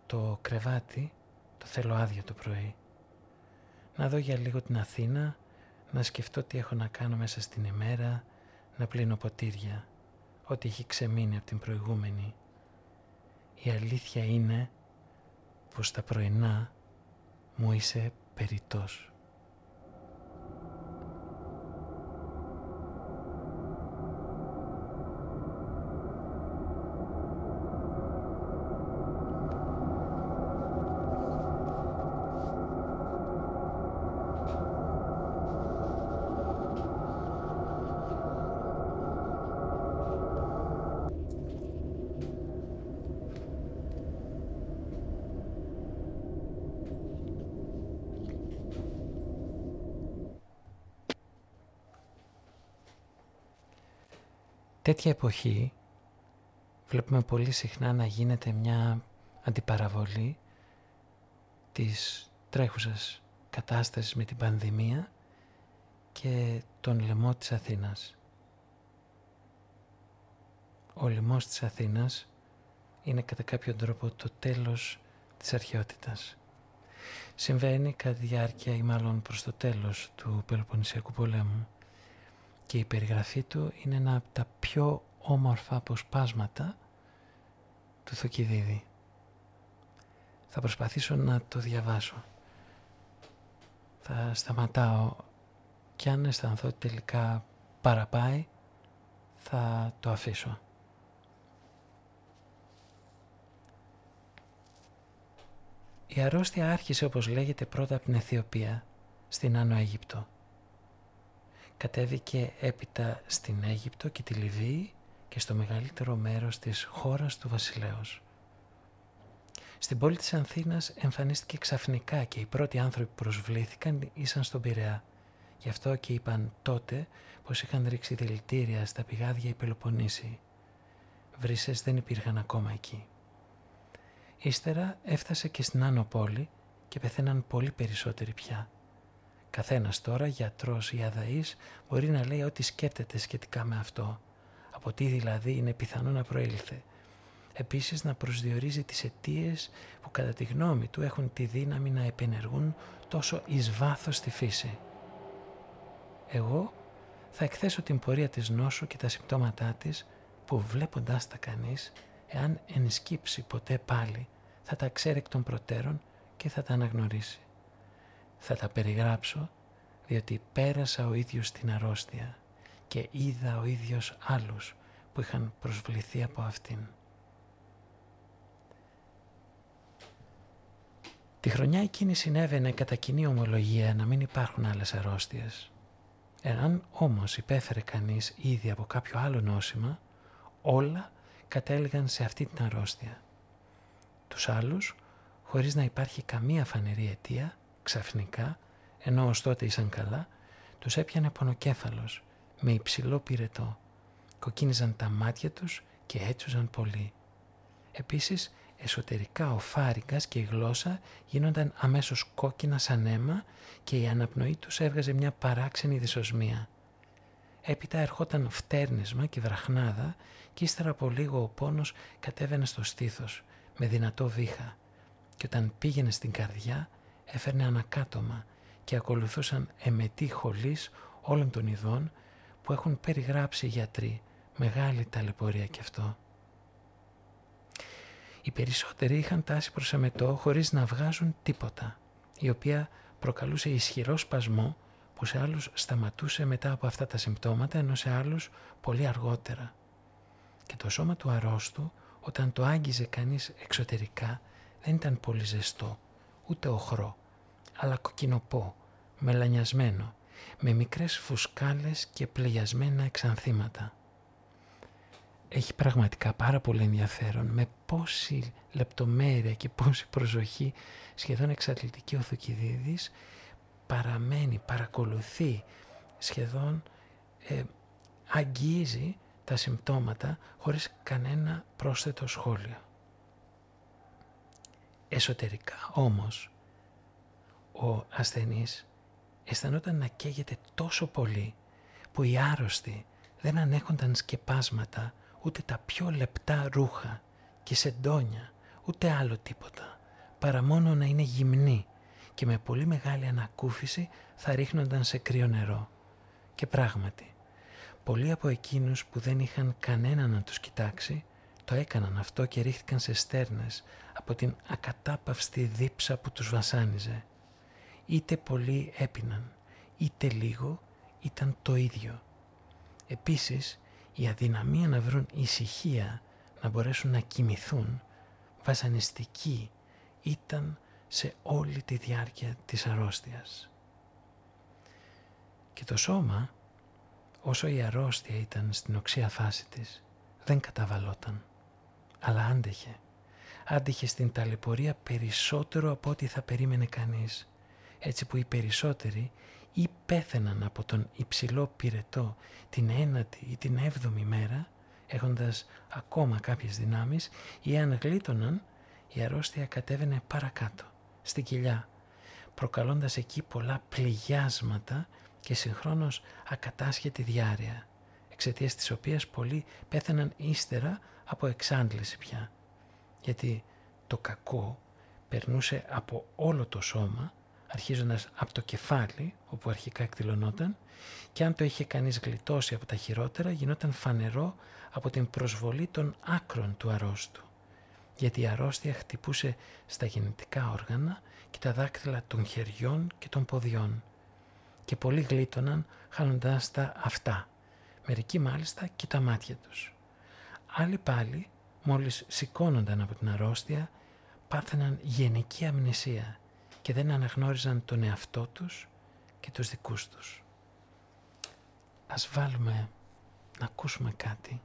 Το κρεβάτι το θέλω άδειο το πρωί. Να δω για λίγο την Αθήνα, να σκεφτώ τι έχω να κάνω μέσα στην ημέρα, να πλύνω ποτήρια, ό,τι έχει ξεμείνει από την προηγούμενη. Η αλήθεια είναι πως τα πρωινά μου είσαι περιττός. Τέτοια εποχή βλέπουμε πολύ συχνά να γίνεται μια αντιπαραβολή της τρέχουσας κατάστασης με την πανδημία και τον λαιμό της Αθήνας. ο λοιμός της Αθήνας είναι κατά κάποιο τρόπο το τέλος της αρχαιότητας. Συμβαίνει κατά τη διάρκεια ή μάλλον προς το τέλος του Πελοποννησιακού πολέμου και η περιγραφή του είναι ένα από τα πιο όμορφα αποσπάσματα του Θοκυδίδη. Θα προσπαθήσω να το διαβάσω. Θα σταματάω και αν αισθανθώ ότι τελικά παραπάει θα το αφήσω. Η αρρώστια άρχισε όπως λέγεται πρώτα από την Αιθιοπία, στην Άνω Αίγυπτο. Κατέβηκε έπειτα στην Αίγυπτο και τη Λιβύη και στο μεγαλύτερο μέρος της χώρας του βασιλέως. Στην πόλη της Ανθήνας εμφανίστηκε ξαφνικά και οι πρώτοι άνθρωποι που προσβλήθηκαν ήσαν στον Πειραιά. Γι' αυτό και είπαν τότε πως είχαν ρίξει δηλητήρια στα πηγάδια οι Πελοποννήσοι. Βρύσες δεν υπήρχαν ακόμα εκεί. Ύστερα έφτασε και στην Άνω Πόλη και πεθαίναν πολύ περισσότεροι πια. Καθένας τώρα, γιατρός ή αδαής, μπορεί να λέει ό,τι σκέπτεται σχετικά με αυτό. Από τι δηλαδή είναι πιθανό να προήλθε. Επίσης να προσδιορίζει τις αιτίες που κατά τη γνώμη του έχουν τη δύναμη να επενεργούν τόσο εις βάθος τη φύση. Εγώ θα εκθέσω την πορεία της νόσου και τα συμπτώματά της που βλέποντάς τα κανείς, εάν ενσκύψει ποτέ πάλι, θα τα ξέρει εκ των προτέρων και θα τα αναγνωρίσει. Θα τα περιγράψω διότι πέρασα ο ίδιος την αρρώστια και είδα ο ίδιος άλλους που είχαν προσβληθεί από αυτήν. Τη χρονιά εκείνη συνέβαινε κατά κοινή ομολογία να μην υπάρχουν άλλες αρρώστιες. Εάν όμως υπέφερε κανείς ήδη από κάποιο άλλο νόσημα, όλα κατέληγαν σε αυτή την αρρώστια. Τους άλλους, χωρίς να υπάρχει καμία φανερή αιτία, ξαφνικά, ενώ ως τότε ήσαν καλά, τους έπιανε πονοκέφαλος, με υψηλό πυρετό. Κοκκίνιζαν τα μάτια τους και έτσουζαν πολύ. Επίσης, εσωτερικά ο φάριγκας και η γλώσσα γίνονταν αμέσως κόκκινα σαν αίμα και η αναπνοή τους έβγαζε μια παράξενη δυσοσμία. Έπειτα ερχόταν φτέρνισμα και βραχνάδα και ύστερα από λίγο ο πόνος κατέβαινε στο στήθος με δυνατό βήχα και όταν πήγαινε στην καρδιά έφερνε ανακάτωμα και ακολουθούσαν εμετή χολής όλων των ειδών που έχουν περιγράψει οι γιατροί. Μεγάλη ταλαιπωρία κι αυτό. Οι περισσότεροι είχαν τάση προς εμετό χωρίς να βγάζουν τίποτα, η οποία προκαλούσε ισχυρό σπασμό που σε άλλους σταματούσε μετά από αυτά τα συμπτώματα, ενώ σε άλλους πολύ αργότερα. Και το σώμα του αρρώστου, όταν το άγγιζε κανείς εξωτερικά, δεν ήταν πολύ ζεστό, ούτε οχρό, αλλά κοκκινοπό, μελανιασμένο, με μικρές φουσκάλες και πλεγιασμένα εξανθήματα. Έχει πραγματικά πάρα πολύ ενδιαφέρον με πόση λεπτομέρεια και πόση προσοχή σχεδόν εξατλητική ο Θουκυδίδης παραμένει, παρακολουθεί, σχεδόν ε, αγγίζει τα συμπτώματα χωρίς κανένα πρόσθετο σχόλιο. Εσωτερικά όμως ο ασθενής αισθανόταν να καίγεται τόσο πολύ που οι άρρωστοι δεν ανέχονταν σκεπάσματα ούτε τα πιο λεπτά ρούχα και σεντόνια ούτε άλλο τίποτα παρά μόνο να είναι γυμνοί και με πολύ μεγάλη ανακούφιση θα ρίχνονταν σε κρύο νερό. Και πράγματι, πολλοί από εκείνους που δεν είχαν κανένα να τους κοιτάξει το έκαναν αυτό και ρίχτηκαν σε στέρνες από την ακατάπαυστη δίψα που τους βασάνιζε. Είτε πολλοί έπιναν, είτε λίγο ήταν το ίδιο. Επίσης, η αδυναμία να βρουν ησυχία, να μπορέσουν να κοιμηθούν, βασανιστική ήταν σε όλη τη διάρκεια της αρρώστιας. Και το σώμα, όσο η αρρώστια ήταν στην οξία φάση της, δεν καταβαλόταν, αλλά άντεχε. Άντεχε στην ταλαιπωρία περισσότερο από ό,τι θα περίμενε κανείς, έτσι που οι περισσότεροι ή πέθαιναν από τον υψηλό πυρετό την ένατη ή την έβδομη μέρα, έχοντας ακόμα κάποιες δυνάμεις, ή αν γλίτωναν, η αρρώστια κατέβαινε παρακάτω, στην κοιλιά, προκαλώντας εκεί πολλά πληγιάσματα και συγχρόνως ακατάσχετη διάρκεια, εξαιτίας της οποίας πολλοί πέθαναν ύστερα από εξάντληση πια. Γιατί το κακό περνούσε από όλο το σώμα, αρχίζοντας από το κεφάλι, όπου αρχικά εκδηλωνόταν, και αν το είχε κανείς γλιτώσει από τα χειρότερα, γινόταν φανερό από την προσβολή των άκρων του αρρώστου. Γιατί η αρρώστια χτυπούσε στα γεννητικά όργανα και τα δάκτυλα των χεριών και των ποδιών. Και πολλοί γλίτωναν χάνοντας τα αυτά, μερικοί μάλιστα και τα μάτια τους. Άλλοι πάλι, μόλις σηκώνονταν από την αρρώστια, πάθαιναν γενική αμνησία και δεν αναγνώριζαν τον εαυτό τους και τους δικούς τους. Ας βάλουμε να ακούσουμε κάτι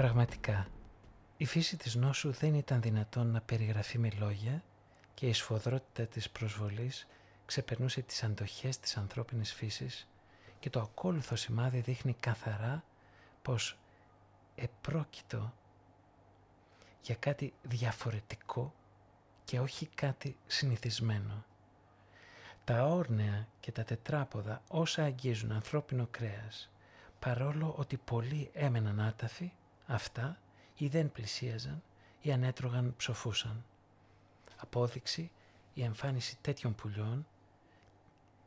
Πραγματικά, η φύση της νόσου δεν ήταν δυνατόν να περιγραφεί με λόγια και η σφοδρότητα της προσβολής ξεπερνούσε τις αντοχές της ανθρώπινης φύσης και το ακόλουθο σημάδι δείχνει καθαρά πως επρόκειτο για κάτι διαφορετικό και όχι κάτι συνηθισμένο. Τα όρνεα και τα τετράποδα όσα αγγίζουν ανθρώπινο κρέας, παρόλο ότι πολλοί έμεναν άταφοι, αυτά ή δεν πλησίαζαν ή αν έτρωγαν ψοφούσαν. Απόδειξη η εμφάνιση τέτοιων πουλιών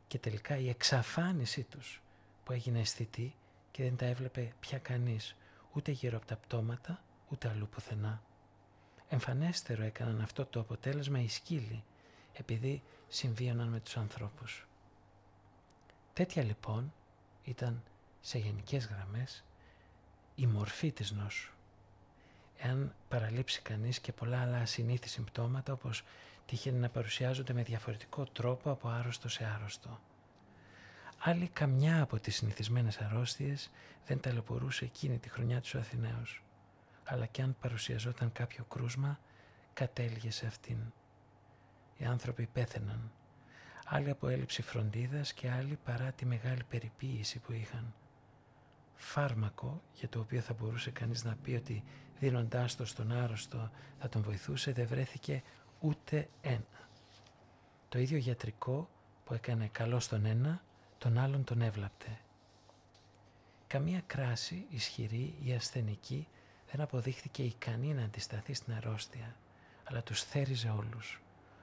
και τελικά η εξαφάνισή τους που έγινε αισθητή και δεν τα έβλεπε πια κανείς ούτε γύρω από τα πτώματα ούτε αλλού πουθενά. Εμφανέστερο έκαναν αυτό το αποτέλεσμα οι σκύλοι επειδή συμβίωναν με τους ανθρώπους. Τέτοια λοιπόν ήταν σε γενικές γραμμές η μορφή της νόσου. Εάν παραλείψει κανείς και πολλά άλλα ασυνήθη συμπτώματα όπως τύχαινε να παρουσιάζονται με διαφορετικό τρόπο από άρρωστο σε άρρωστο. Άλλη καμιά από τις συνηθισμένες αρρώστιες δεν ταλαιπωρούσε εκείνη τη χρονιά τους Αθηναίους. Αλλά και αν παρουσιαζόταν κάποιο κρούσμα, κατέληγε σε αυτήν. Οι άνθρωποι πέθαιναν. Άλλοι από έλλειψη φροντίδας και άλλοι παρά τη μεγάλη περιποίηση που είχαν φάρμακο για το οποίο θα μπορούσε κανείς να πει ότι δίνοντάς το στον άρρωστο θα τον βοηθούσε δεν βρέθηκε ούτε ένα. Το ίδιο γιατρικό που έκανε καλό στον ένα, τον άλλον τον έβλαπτε. Καμία κράση ισχυρή ή ασθενική δεν αποδείχθηκε ικανή να αντισταθεί στην αρρώστια, αλλά τους θέριζε όλους,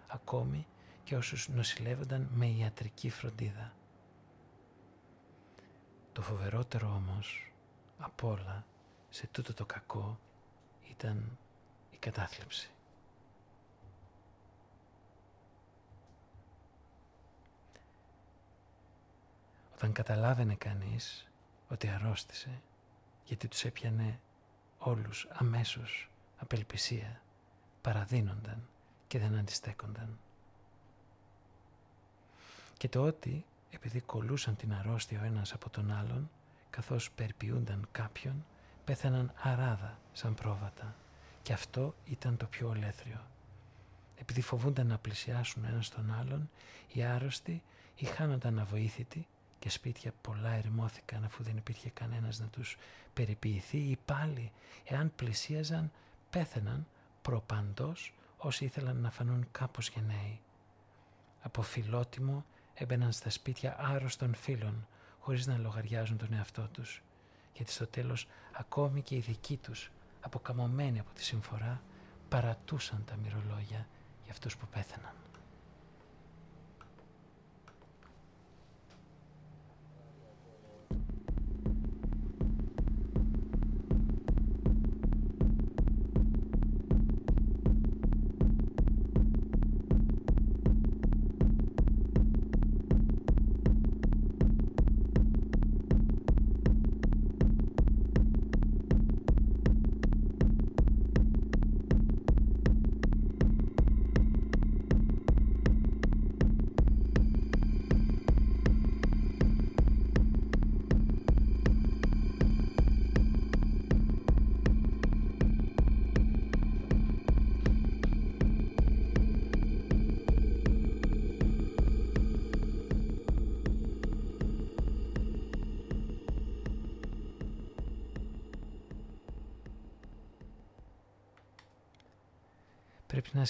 ακόμη και όσους νοσηλεύονταν με ιατρική φροντίδα. Το φοβερότερο όμως απ' όλα σε τούτο το κακό ήταν η κατάθλιψη. Όταν καταλάβαινε κανείς ότι αρρώστησε γιατί τους έπιανε όλους αμέσως απελπισία, παραδίνονταν και δεν αντιστέκονταν. Και το ότι επειδή κολούσαν την αρρώστια ο ένας από τον άλλον, καθώς περποιούνταν κάποιον, πέθαναν αράδα σαν πρόβατα. Και αυτό ήταν το πιο ολέθριο. επειδή φοβούνταν να πλησιάσουν ένας τον άλλον, οι άρρωστοι ή χάνονταν αβοήθητοι και σπίτια πολλά ερημώθηκαν αφού δεν υπήρχε κανένας να τους περιποιηθεί ή πάλι εάν πλησίαζαν πέθαιναν προπαντός όσοι ήθελαν να φανούν κάπως γενναίοι. Από φιλότιμο έμπαιναν στα σπίτια άρρωστων φίλων χωρίς να λογαριάζουν τον εαυτό τους γιατί στο τέλος ακόμη και οι δικοί τους αποκαμωμένοι από τη συμφορά παρατούσαν τα μυρολόγια για αυτούς που πέθαναν.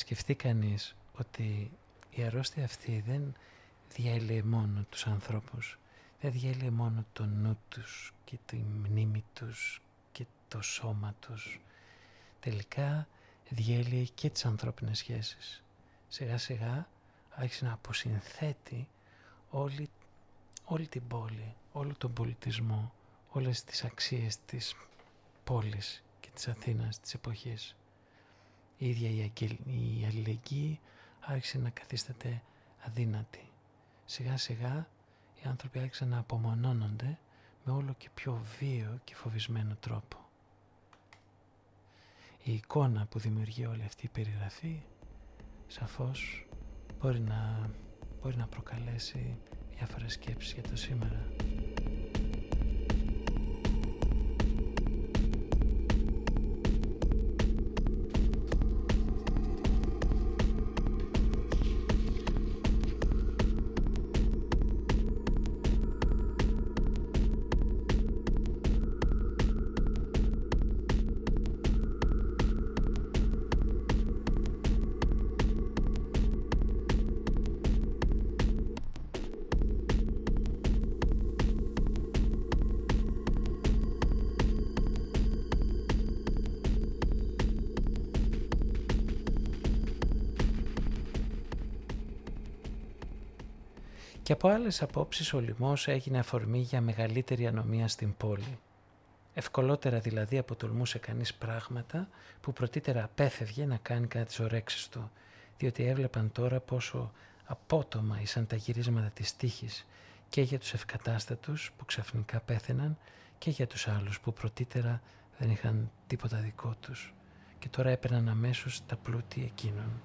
Σκεφτεί κανείς ότι η αρρώστια αυτή δεν διέλυε μόνο τους ανθρώπους, δεν διέλυε μόνο το νου τους και τη μνήμη τους και το σώμα τους. Τελικά διέλυε και τις ανθρώπινες σχέσεις. Σιγά σιγά άρχισε να αποσυνθέτει όλη, όλη την πόλη, όλο τον πολιτισμό, όλες τις αξίες της πόλης και της Αθήνας της εποχής η ίδια η αλληλεγγύη άρχισε να καθίσταται αδύνατη. Σιγά σιγά οι άνθρωποι άρχισαν να απομονώνονται με όλο και πιο βίαιο και φοβισμένο τρόπο. Η εικόνα που δημιουργεί όλη αυτή η περιγραφή σαφώς μπορεί να, μπορεί να προκαλέσει διάφορες σκέψεις για το σήμερα. Και από άλλες απόψεις ο λοιμός έγινε αφορμή για μεγαλύτερη ανομία στην πόλη. Ευκολότερα δηλαδή αποτολμούσε κανείς πράγματα που πρωτήτερα απέφευγε να κάνει κατά τις ορέξεις του, διότι έβλεπαν τώρα πόσο απότομα ήσαν τα γυρίσματα της τύχης και για τους ευκατάστατους που ξαφνικά πέθαιναν και για τους άλλους που πρωτήτερα δεν είχαν τίποτα δικό τους και τώρα έπαιρναν αμέσως τα πλούτη εκείνων.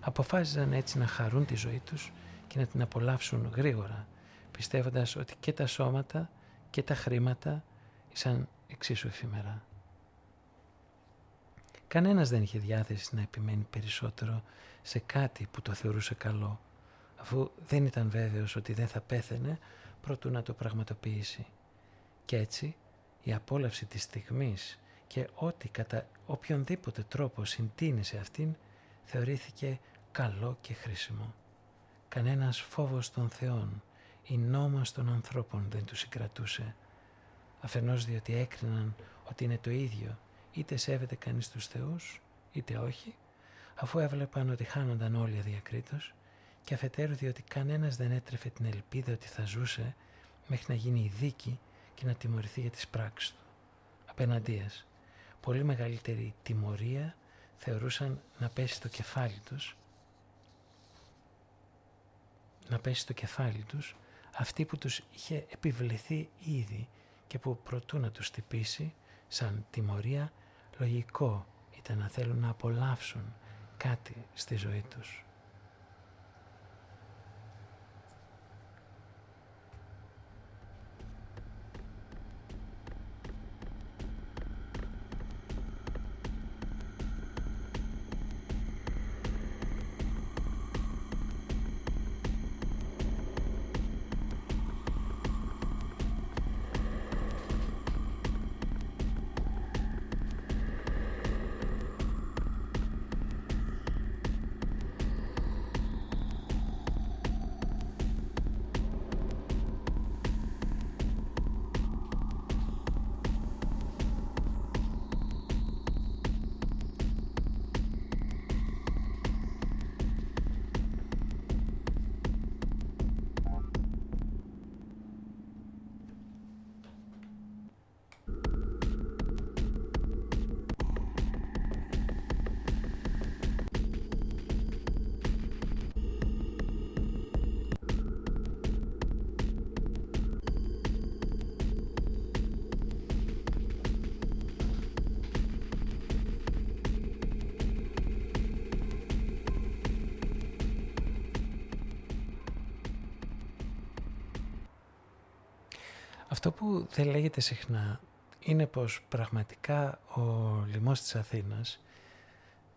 Αποφάσιζαν έτσι να χαρούν τη ζωή τους και να την απολαύσουν γρήγορα, πιστεύοντας ότι και τα σώματα και τα χρήματα ήσαν εξίσου εφημερά. Κανένας δεν είχε διάθεση να επιμένει περισσότερο σε κάτι που το θεωρούσε καλό, αφού δεν ήταν βέβαιος ότι δεν θα πέθαινε προτού να το πραγματοποιήσει. Κι έτσι η απόλαυση της στιγμής και ό,τι κατά οποιονδήποτε τρόπο συντείνησε αυτήν θεωρήθηκε καλό και χρήσιμο. Κανένας φόβος των θεών ή νόμος των ανθρώπων δεν τους συγκρατούσε. Αφενός διότι έκριναν ότι είναι το ίδιο είτε σέβεται κανείς τους θεούς είτε όχι, αφού έβλεπαν ότι χάνονταν όλοι αδιακρίτως και αφετέρου διότι κανένας δεν έτρεφε την ελπίδα ότι θα ζούσε μέχρι να γίνει η δίκη και να τιμωρηθεί για τις πράξεις του. Απέναντίας, πολύ μεγαλύτερη τιμωρία θεωρούσαν να πέσει το κεφάλι τους να πέσει στο κεφάλι τους αυτή που τους είχε επιβληθεί ήδη και που προτού να τους τυπήσει σαν τιμωρία λογικό ήταν να θέλουν να απολαύσουν κάτι στη ζωή τους. Αυτό που δεν λέγεται συχνά είναι πως πραγματικά ο λοιμός της Αθήνας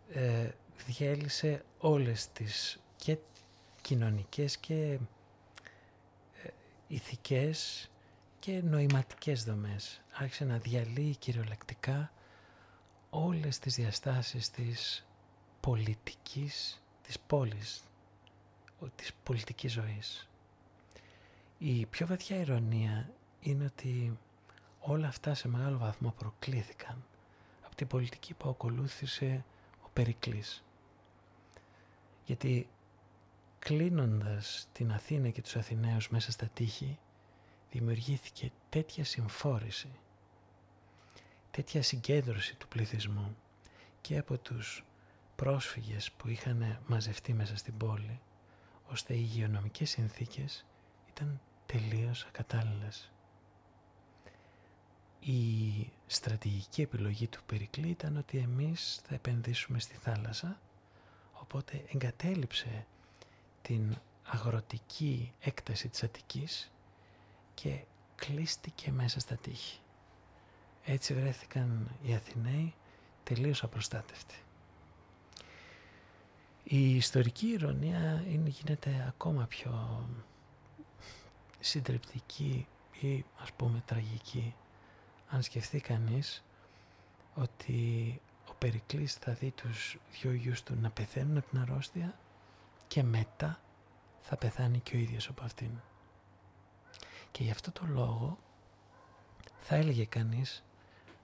ε, διέλυσε όλες τις και κοινωνικές και ε, ηθικές και νοηματικές δομές. Άρχισε να διαλύει κυριολεκτικά όλες τις διαστάσεις της πολιτικής, της πόλης, της πολιτικής ζωής. Η πιο βαθιά ηρωνία είναι ότι όλα αυτά σε μεγάλο βαθμό προκλήθηκαν από την πολιτική που ακολούθησε ο Περικλής. Γιατί κλείνοντας την Αθήνα και τους Αθηναίους μέσα στα τείχη, δημιουργήθηκε τέτοια συμφόρηση, τέτοια συγκέντρωση του πληθυσμού και από τους πρόσφυγες που είχαν μαζευτεί μέσα στην πόλη, ώστε οι υγειονομικές συνθήκες ήταν τελείως ακατάλληλες. Η στρατηγική επιλογή του Περικλή ήταν ότι εμείς θα επενδύσουμε στη θάλασσα, οπότε εγκατέλειψε την αγροτική έκταση της Αττικής και κλείστηκε μέσα στα τείχη. Έτσι βρέθηκαν οι Αθηναίοι τελείως απροστάτευτοι. Η ιστορική ηρωνία είναι, γίνεται ακόμα πιο συντριπτική ή ας πούμε τραγική αν σκεφτεί κανείς ότι ο Περικλής θα δει τους δυο γιους του να πεθαίνουν από την αρρώστια και μετά θα πεθάνει και ο ίδιος από αυτήν. Και γι' αυτό το λόγο θα έλεγε κανείς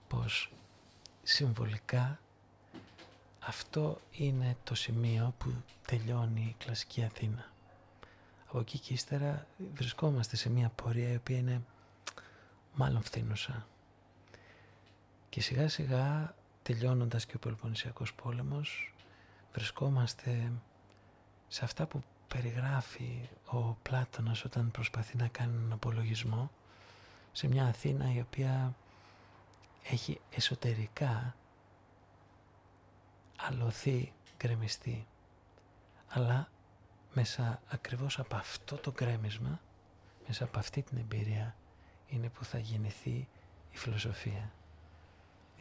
πως συμβολικά αυτό είναι το σημείο που τελειώνει η κλασική Αθήνα. Από εκεί και ύστερα βρισκόμαστε σε μια πορεία η οποία είναι μάλλον φθήνουσα. Και σιγά σιγά τελειώνοντας και ο Πελοποννησιακός πόλεμος βρισκόμαστε σε αυτά που περιγράφει ο Πλάτωνας όταν προσπαθεί να κάνει έναν απολογισμό σε μια Αθήνα η οποία έχει εσωτερικά αλωθεί, γκρεμιστεί αλλά μέσα ακριβώς από αυτό το γκρέμισμα μέσα από αυτή την εμπειρία είναι που θα γεννηθεί η φιλοσοφία.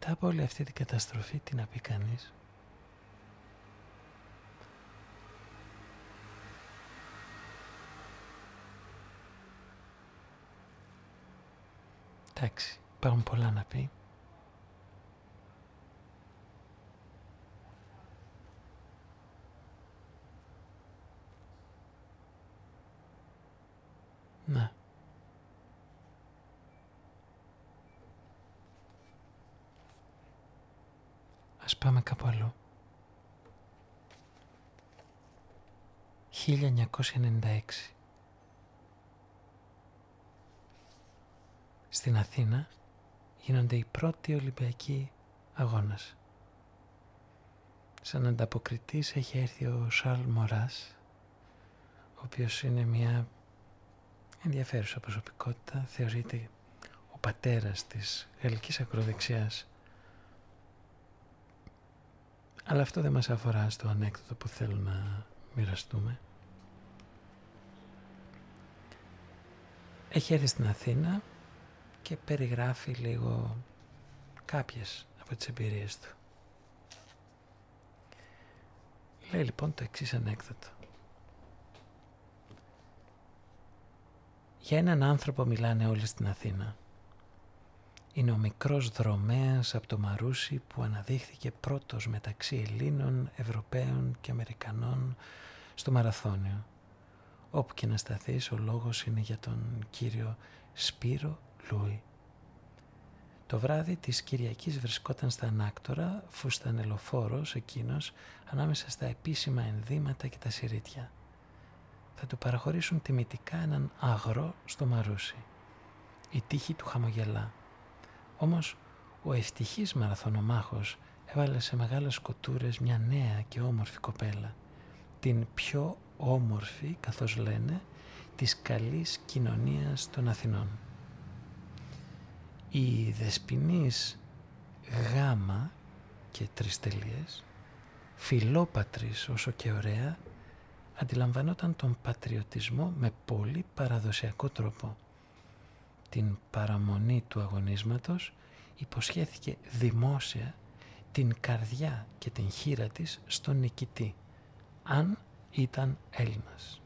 μετά από όλη αυτή την καταστροφή τι να πει κανείς; Εντάξει, υπάρχουν πολλά να πει. Ναι. Ας πάμε κάπου αλλού. 1996. Στην Αθήνα γίνονται οι πρώτοι Ολυμπιακοί αγώνες. Σαν ανταποκριτής έχει έρθει ο Σαρλ Μωράς, ο οποίος είναι μια ενδιαφέρουσα προσωπικότητα, θεωρείται ο πατέρας της γαλλικής ακροδεξιάς. Αλλά αυτό δεν μας αφορά στο ανέκδοτο που θέλω να μοιραστούμε. Έχει έρθει στην Αθήνα και περιγράφει λίγο κάποιες από τις εμπειρίες του. Λέει λοιπόν το εξής ανέκδοτο. Για έναν άνθρωπο μιλάνε όλοι στην Αθήνα. Είναι ο μικρός δρομέας από το Μαρούσι που αναδείχθηκε πρώτος μεταξύ Ελλήνων, Ευρωπαίων και Αμερικανών στο Μαραθώνιο. Όπου και να σταθείς ο λόγος είναι για τον κύριο Σπύρο Λούι. Το βράδυ της Κυριακής βρισκόταν στα ανάκτορα, φουστανελοφόρος εκείνος, ανάμεσα στα επίσημα ενδύματα και τα συρίτια. Θα του παραχωρήσουν τιμητικά έναν αγρό στο μαρούσι. Η τύχη του χαμογελά. Όμως ο ευτυχής μαραθωνομάχος έβαλε σε μεγάλες κοτούρες μια νέα και όμορφη κοπέλα. Την πιο όμορφη, καθώς λένε, της καλής κοινωνίας των Αθηνών η δεσποινής γάμα και τρεις τελείες, φιλόπατρης όσο και ωραία, αντιλαμβανόταν τον πατριωτισμό με πολύ παραδοσιακό τρόπο. Την παραμονή του αγωνίσματος υποσχέθηκε δημόσια την καρδιά και την χείρα της στον νικητή, αν ήταν Έλληνας.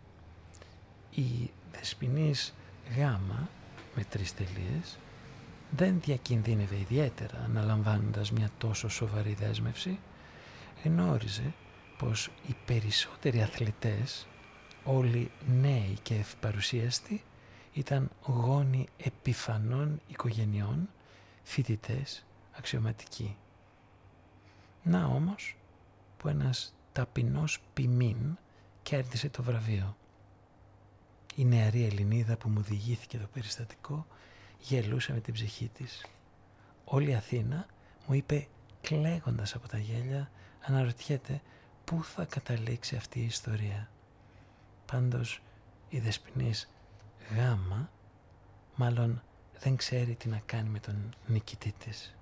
Η δεσποινής γάμα με τρεις τελείες δεν διακινδύνευε ιδιαίτερα αναλαμβάνοντας μια τόσο σοβαρή δέσμευση, γνώριζε πως οι περισσότεροι αθλητές, όλοι νέοι και ευπαρουσίαστοι, ήταν γόνοι επιφανών οικογενειών, φοιτητές, αξιωματικοί. Να όμως που ένας ταπεινός ποιμήν κέρδισε το βραβείο. Η νεαρή Ελληνίδα που μου διηγήθηκε το περιστατικό γελούσε με την ψυχή της. Όλη η Αθήνα μου είπε κλαίγοντας από τα γέλια αναρωτιέται πού θα καταλήξει αυτή η ιστορία. Πάντως η δεσποινής γάμα μάλλον δεν ξέρει τι να κάνει με τον νικητή της.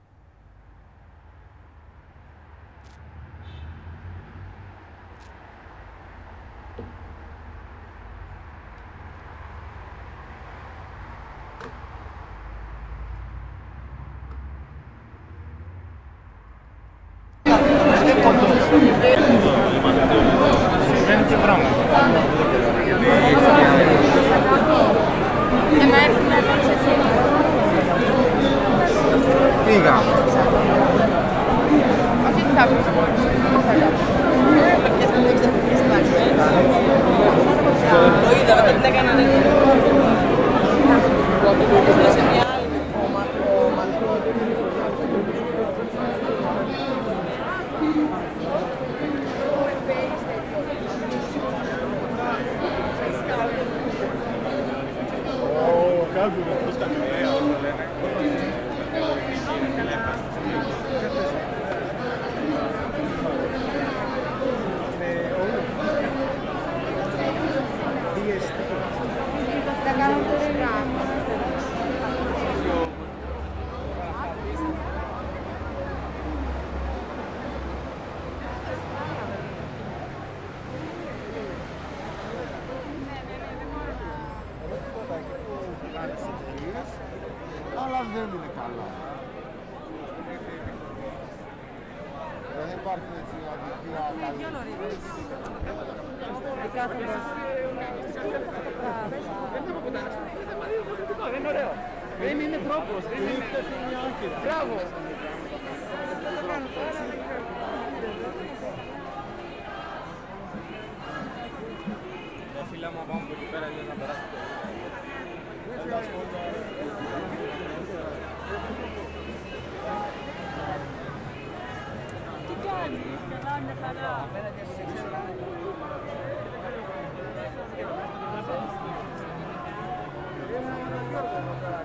Thank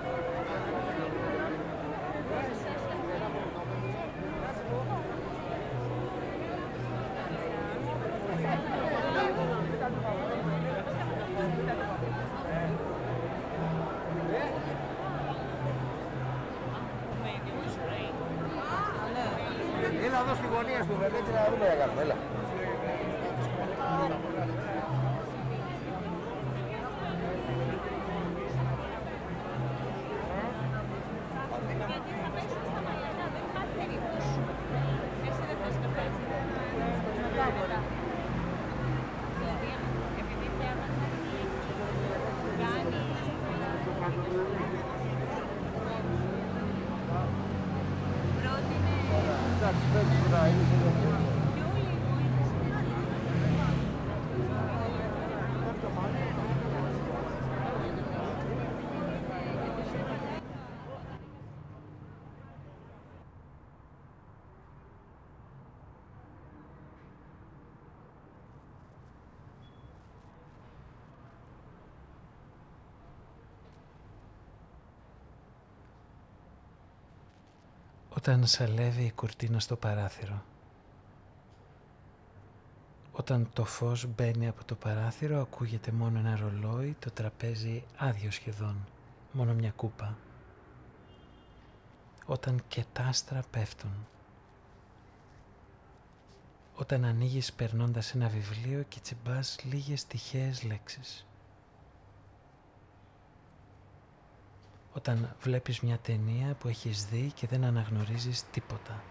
you. Simonía, su la duda de Carmela. Όταν σαλεύει η κουρτίνα στο παράθυρο. Όταν το φως μπαίνει από το παράθυρο ακούγεται μόνο ένα ρολόι, το τραπέζι άδειο σχεδόν, μόνο μια κούπα. Όταν και τα άστρα πέφτουν. Όταν ανοίγεις περνώντας ένα βιβλίο και τσιμπάς λίγες τυχαίες λέξεις. Όταν βλέπεις μια ταινία που έχεις δει και δεν αναγνωρίζεις τίποτα.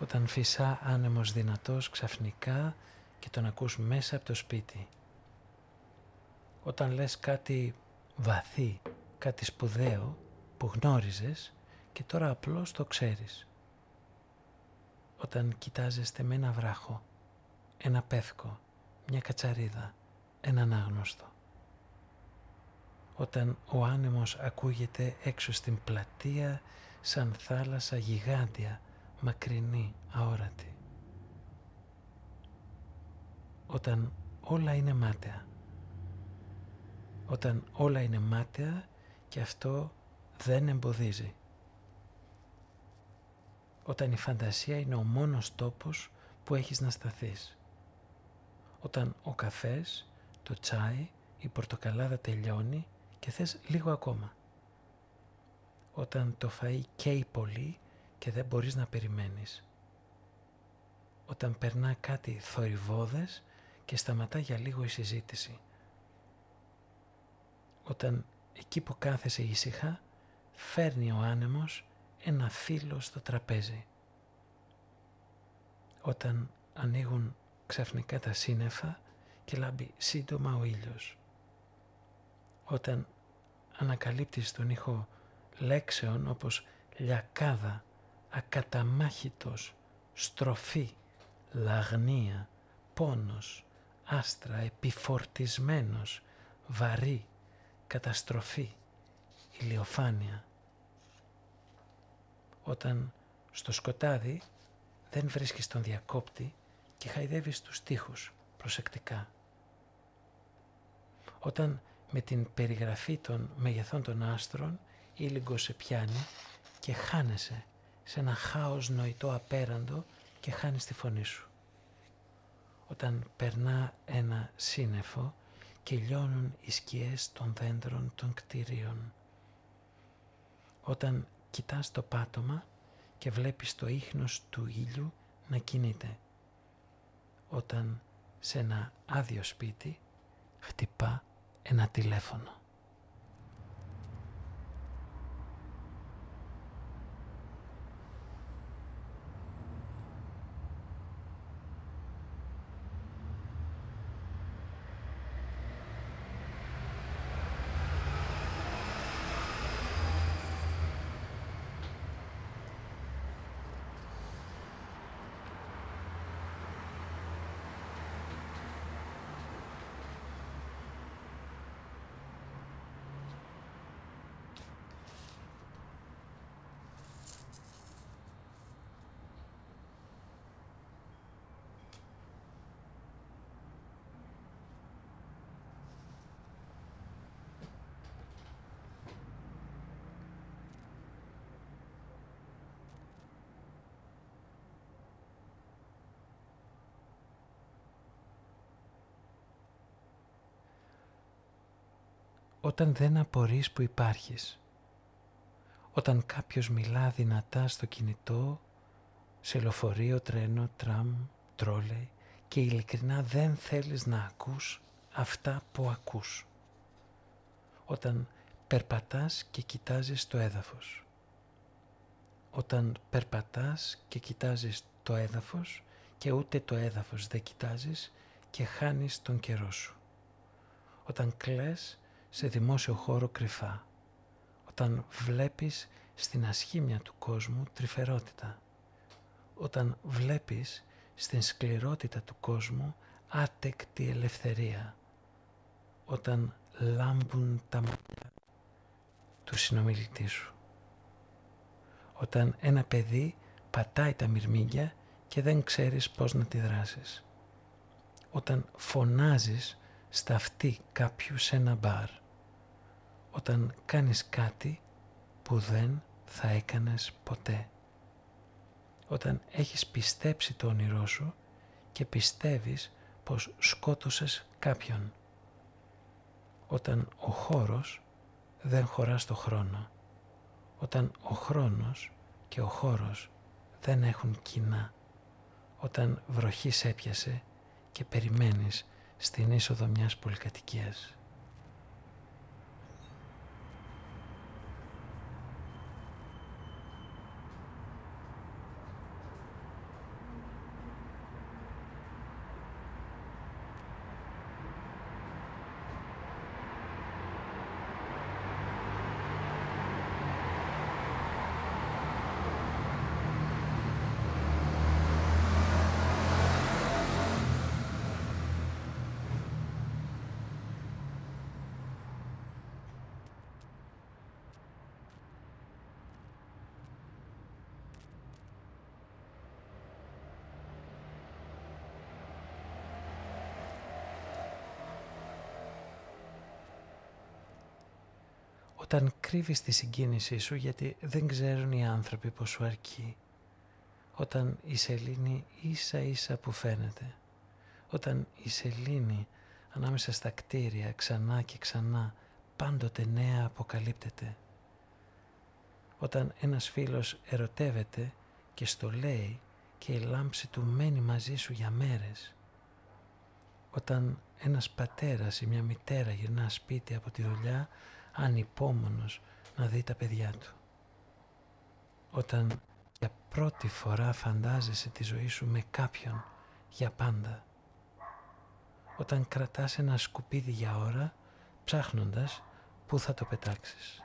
Όταν φυσά άνεμος δυνατός ξαφνικά και τον ακούς μέσα από το σπίτι. Όταν λες κάτι βαθύ, κάτι σπουδαίο που γνώριζες και τώρα απλώς το ξέρεις. Όταν κοιτάζεστε με ένα βράχο, ένα πεύκο, μια κατσαρίδα, έναν άγνωστο όταν ο άνεμος ακούγεται έξω στην πλατεία σαν θάλασσα γιγάντια, μακρινή, αόρατη. Όταν όλα είναι μάταια. Όταν όλα είναι μάταια και αυτό δεν εμποδίζει. Όταν η φαντασία είναι ο μόνος τόπος που έχεις να σταθείς. Όταν ο καφές, το τσάι, η πορτοκαλάδα τελειώνει και θες λίγο ακόμα. Όταν το φαΐ καίει πολύ και δεν μπορείς να περιμένεις. Όταν περνά κάτι θορυβόδες και σταματά για λίγο η συζήτηση. Όταν εκεί που κάθεσαι ήσυχα φέρνει ο άνεμος ένα φύλλο στο τραπέζι. Όταν ανοίγουν ξαφνικά τα σύννεφα και λάμπει σύντομα ο ήλιος όταν ανακαλύπτεις τον ήχο λέξεων όπως λιακάδα, ακαταμάχητος, στροφή, λαγνία, πόνος, άστρα, επιφορτισμένος, βαρύ, καταστροφή, ηλιοφάνεια. Όταν στο σκοτάδι δεν βρίσκεις τον διακόπτη και χαϊδεύεις τους τοίχους προσεκτικά. Όταν με την περιγραφή των μεγεθών των άστρων ήλιγκο σε πιάνει και χάνεσαι σε ένα χάος νοητό απέραντο και χάνεις τη φωνή σου. Όταν περνά ένα σύννεφο και λιώνουν οι σκιές των δέντρων των κτηρίων. Όταν κοιτάς το πάτωμα και βλέπεις το ίχνος του ήλιου να κινείται. Όταν σε ένα άδειο σπίτι χτυπά ένα τηλέφωνο. Όταν δεν απορείς που υπάρχεις. Όταν κάποιος μιλά δυνατά στο κινητό, σε λεωφορείο, τρένο, τραμ, τρόλεϊ και ειλικρινά δεν θέλεις να ακούς αυτά που ακούς. Όταν περπατάς και κοιτάζεις το έδαφος. Όταν περπατάς και κοιτάζεις το έδαφος και ούτε το έδαφος δεν κοιτάζεις και χάνεις τον καιρό σου. Όταν κλαις σε δημόσιο χώρο κρυφά. Όταν βλέπεις στην ασχήμια του κόσμου τρυφερότητα. Όταν βλέπεις στην σκληρότητα του κόσμου άτεκτη ελευθερία. Όταν λάμπουν τα μάτια του συνομιλητή σου. Όταν ένα παιδί πατάει τα μυρμήγκια και δεν ξέρεις πώς να τη δράσεις. Όταν φωνάζεις στα αυτή κάποιους σε ένα μπαρ. Όταν κάνεις κάτι που δεν θα έκανες ποτέ. Όταν έχεις πιστέψει το όνειρό σου και πιστεύεις πως σκότωσες κάποιον. Όταν ο χώρος δεν χωράς στο χρόνο. Όταν ο χρόνος και ο χώρος δεν έχουν κοινά. Όταν βροχής έπιασε και περιμένεις στην είσοδο μιας πολυκατοικίας. όταν κρύβεις τη συγκίνησή σου γιατί δεν ξέρουν οι άνθρωποι πως σου αρκεί. Όταν η σελήνη ίσα ίσα που φαίνεται. Όταν η σελήνη ανάμεσα στα κτίρια ξανά και ξανά πάντοτε νέα αποκαλύπτεται. Όταν ένας φίλος ερωτεύεται και στο λέει και η λάμψη του μένει μαζί σου για μέρες. Όταν ένας πατέρας ή μια μητέρα γυρνά σπίτι από τη δουλειά ανυπόμονος να δει τα παιδιά του. Όταν για πρώτη φορά φαντάζεσαι τη ζωή σου με κάποιον για πάντα. Όταν κρατάς ένα σκουπίδι για ώρα ψάχνοντας πού θα το πετάξεις.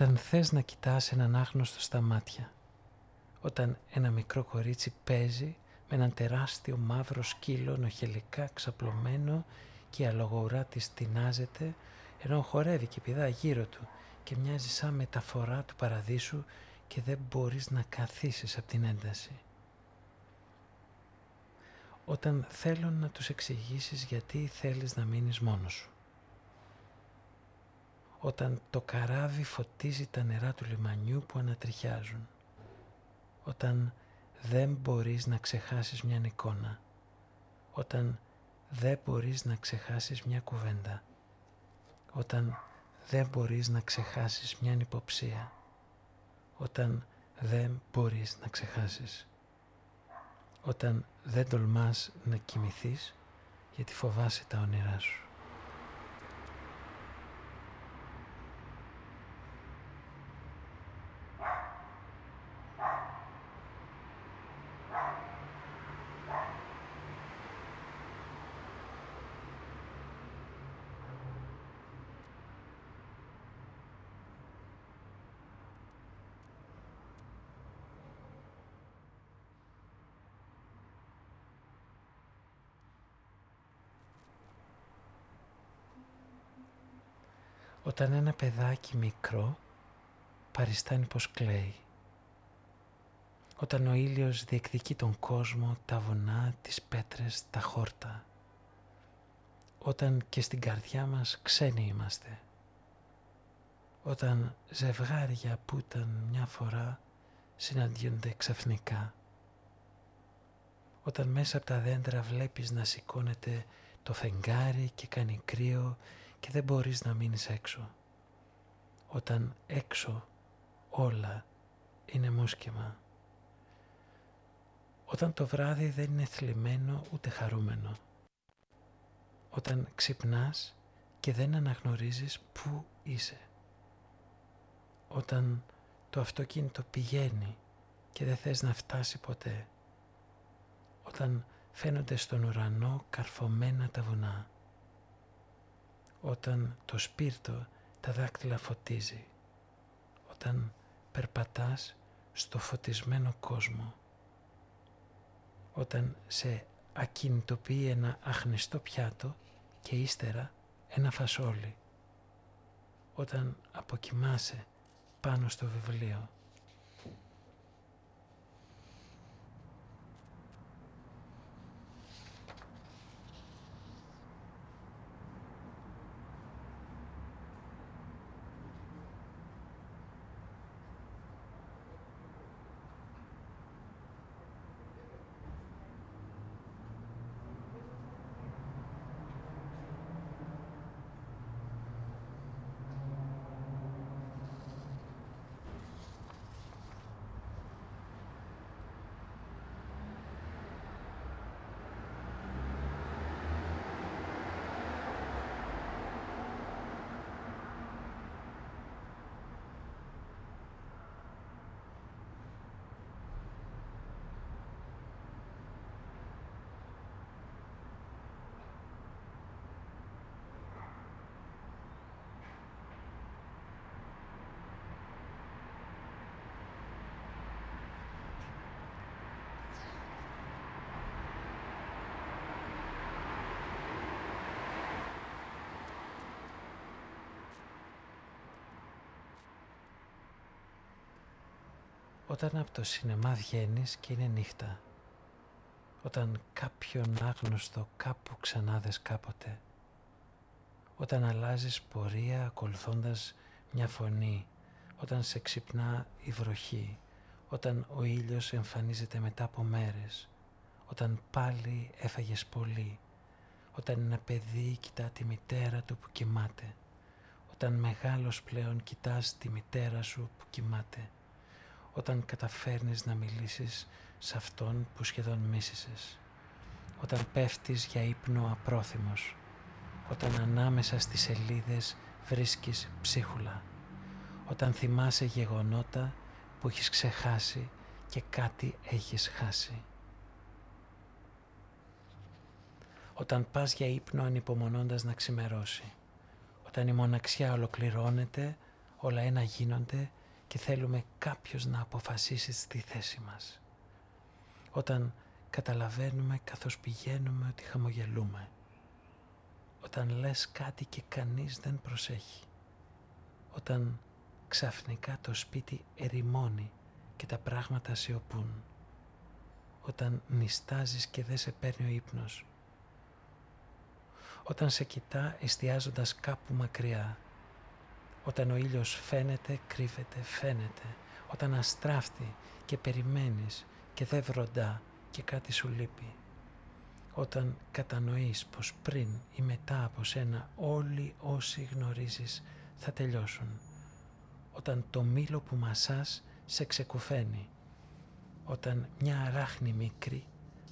Όταν θες να κοιτάς έναν άγνωστο στα μάτια. Όταν ένα μικρό κορίτσι παίζει με έναν τεράστιο μαύρο σκύλο νοχελικά ξαπλωμένο και η αλογοουρά της τεινάζεται ενώ χορεύει και πηδά γύρω του και μοιάζει σαν μεταφορά του παραδείσου και δεν μπορείς να καθίσεις από την ένταση. Όταν θέλω να τους εξηγήσεις γιατί θέλεις να μείνεις μόνος σου όταν το καράβι φωτίζει τα νερά του λιμανιού που ανατριχιάζουν. Όταν δεν μπορείς να ξεχάσεις μια εικόνα. Όταν δεν μπορείς να ξεχάσεις μια κουβέντα. Όταν δεν μπορείς να ξεχάσεις μια υποψία. Όταν δεν μπορείς να ξεχάσεις. Όταν δεν τολμάς να κοιμηθείς γιατί φοβάσαι τα όνειρά σου. Όταν ένα παιδάκι μικρό παριστάνει πως κλαίει. Όταν ο ήλιος διεκδικεί τον κόσμο, τα βουνά, τις πέτρες, τα χόρτα. Όταν και στην καρδιά μας ξένοι είμαστε. Όταν ζευγάρια που ήταν μια φορά συναντιούνται ξαφνικά. Όταν μέσα από τα δέντρα βλέπεις να σηκώνεται το φεγγάρι και κάνει κρύο και δεν μπορείς να μείνεις έξω. Όταν έξω όλα είναι μουσκεμα. Όταν το βράδυ δεν είναι θλιμμένο ούτε χαρούμενο. Όταν ξυπνάς και δεν αναγνωρίζεις πού είσαι. Όταν το αυτοκίνητο πηγαίνει και δεν θες να φτάσει ποτέ. Όταν φαίνονται στον ουρανό καρφωμένα τα βουνά. Όταν το σπίρτο τα δάκτυλα φωτίζει. Όταν περπατάς στο φωτισμένο κόσμο. Όταν σε ακινητοποιεί ένα αχνηστό πιάτο και ύστερα ένα φασόλι. Όταν αποκοιμάσαι πάνω στο βιβλίο. Όταν από το σινεμά βγαίνεις και είναι νύχτα. Όταν κάποιον άγνωστο κάπου ξανάδες κάποτε. Όταν αλλάζεις πορεία ακολουθώντας μια φωνή. Όταν σε ξυπνά η βροχή. Όταν ο ήλιος εμφανίζεται μετά από μέρες. Όταν πάλι έφαγες πολύ. Όταν ένα παιδί κοιτά τη μητέρα του που κοιμάται. Όταν μεγάλος πλέον κοιτάς τη μητέρα σου που κοιμάται όταν καταφέρνεις να μιλήσεις σε αυτόν που σχεδόν μίσησες. Όταν πέφτεις για ύπνο απρόθυμος. Όταν ανάμεσα στις σελίδες βρίσκεις ψίχουλα. Όταν θυμάσαι γεγονότα που έχεις ξεχάσει και κάτι έχεις χάσει. Όταν πας για ύπνο ανυπομονώντας να ξημερώσει. Όταν η μοναξιά ολοκληρώνεται, όλα ένα γίνονται και θέλουμε κάποιος να αποφασίσει στη θέση μας. Όταν καταλαβαίνουμε καθώς πηγαίνουμε ότι χαμογελούμε. Όταν λες κάτι και κανείς δεν προσέχει. Όταν ξαφνικά το σπίτι ερημώνει και τα πράγματα σιωπούν. Όταν νιστάζεις και δεν σε παίρνει ο ύπνος. Όταν σε κοιτά εστιάζοντας κάπου μακριά όταν ο ήλιος φαίνεται, κρύβεται, φαίνεται. Όταν αστράφτει και περιμένεις και δεν βροντά και κάτι σου λείπει. Όταν κατανοείς πως πριν ή μετά από σένα όλοι όσοι γνωρίζεις θα τελειώσουν. Όταν το μήλο που μασάς σε ξεκουφαίνει. Όταν μια αράχνη μικρή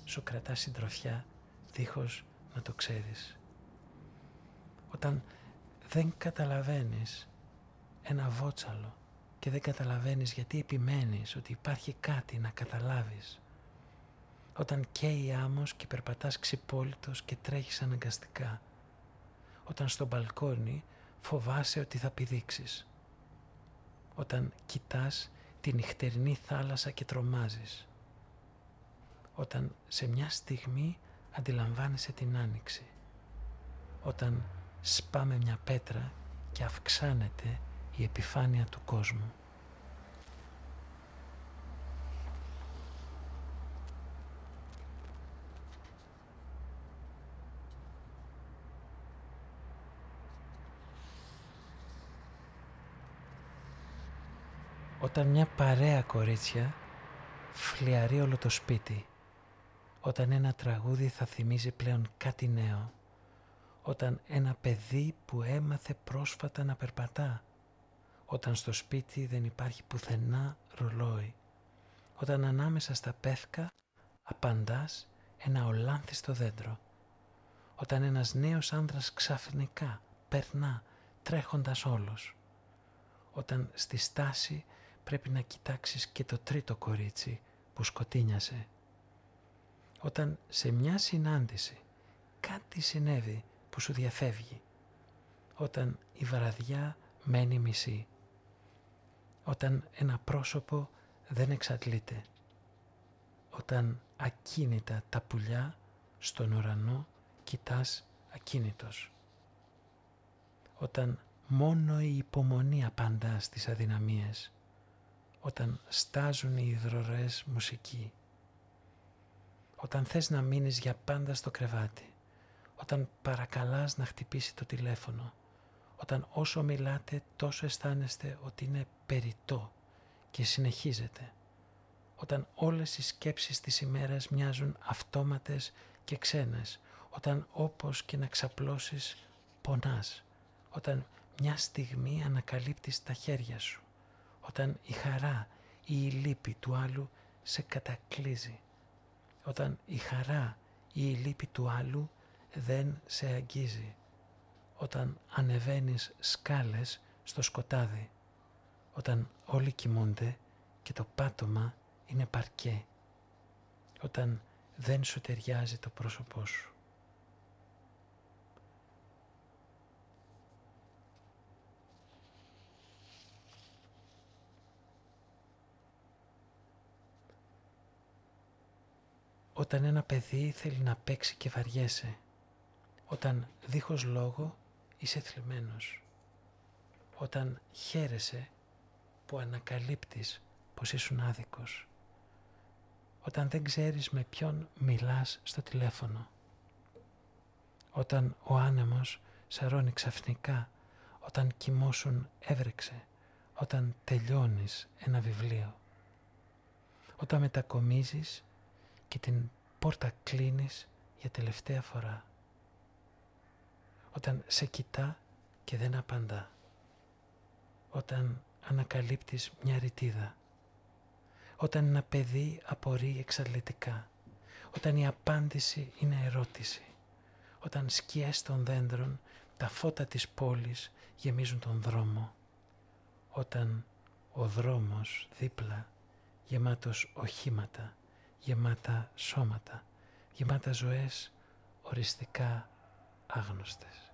σου κρατά συντροφιά δίχως να το ξέρεις. Όταν δεν καταλαβαίνεις ένα βότσαλο και δεν καταλαβαίνεις γιατί επιμένεις ότι υπάρχει κάτι να καταλάβεις. Όταν καίει άμμος και περπατάς ξυπόλυτος και τρέχεις αναγκαστικά. Όταν στο μπαλκόνι φοβάσαι ότι θα πηδήξεις. Όταν κοιτάς τη νυχτερινή θάλασσα και τρομάζεις. Όταν σε μια στιγμή αντιλαμβάνεσαι την άνοιξη. Όταν σπάμε μια πέτρα και αυξάνεται η επιφάνεια του κόσμου. Όταν μια παρέα κορίτσια φλιαρεί όλο το σπίτι. Όταν ένα τραγούδι θα θυμίζει πλέον κάτι νέο. Όταν ένα παιδί που έμαθε πρόσφατα να περπατά. Όταν στο σπίτι δεν υπάρχει πουθενά ρολόι. Όταν ανάμεσα στα πεύκα απαντάς ένα ολάνθιστο δέντρο. Όταν ένας νέος άνδρας ξαφνικά περνά τρέχοντας όλος. Όταν στη στάση πρέπει να κοιτάξεις και το τρίτο κορίτσι που σκοτίνιασε. Όταν σε μια συνάντηση κάτι συνέβη που σου διαφεύγει. Όταν η βραδιά μένει μισή. Όταν ένα πρόσωπο δεν εξαντλείται. Όταν ακίνητα τα πουλιά στον ουρανό κοιτάς ακίνητος. Όταν μόνο η υπομονή απαντά στις αδυναμίες όταν στάζουν οι υδρορές μουσική. Όταν θες να μείνεις για πάντα στο κρεβάτι. Όταν παρακαλάς να χτυπήσει το τηλέφωνο. Όταν όσο μιλάτε τόσο αισθάνεστε ότι είναι περιττό και συνεχίζεται. Όταν όλες οι σκέψεις της ημέρας μοιάζουν αυτόματες και ξένες. Όταν όπως και να ξαπλώσεις πονάς. Όταν μια στιγμή ανακαλύπτεις τα χέρια σου όταν η χαρά ή η λύπη του άλλου σε κατακλίζει, όταν η χαρά ή η λύπη του άλλου δεν σε αγγίζει, όταν ανεβαίνεις σκάλες στο σκοτάδι, όταν όλοι κοιμούνται και το πάτωμα είναι παρκέ, όταν δεν σου ταιριάζει το πρόσωπό σου. Όταν ένα παιδί θέλει να παίξει και βαριέσαι. Όταν δίχως λόγο είσαι θλιμμένος. Όταν χαίρεσαι που ανακαλύπτεις πως ήσουν άδικος. Όταν δεν ξέρεις με ποιον μιλάς στο τηλέφωνο. Όταν ο άνεμος σαρώνει ξαφνικά. Όταν κοιμώσουν έβρεξε. Όταν τελειώνεις ένα βιβλίο. Όταν μετακομίζεις και την πόρτα κλείνεις για τελευταία φορά. Όταν σε κοιτά και δεν απαντά. Όταν ανακαλύπτεις μια ρητίδα. Όταν ένα παιδί απορεί εξαρτητικά. Όταν η απάντηση είναι ερώτηση. Όταν σκιές των δέντρων τα φώτα της πόλης γεμίζουν τον δρόμο. Όταν ο δρόμος δίπλα γεμάτος οχήματα γεμάτα σώματα, γεμάτα ζωές οριστικά άγνωστες.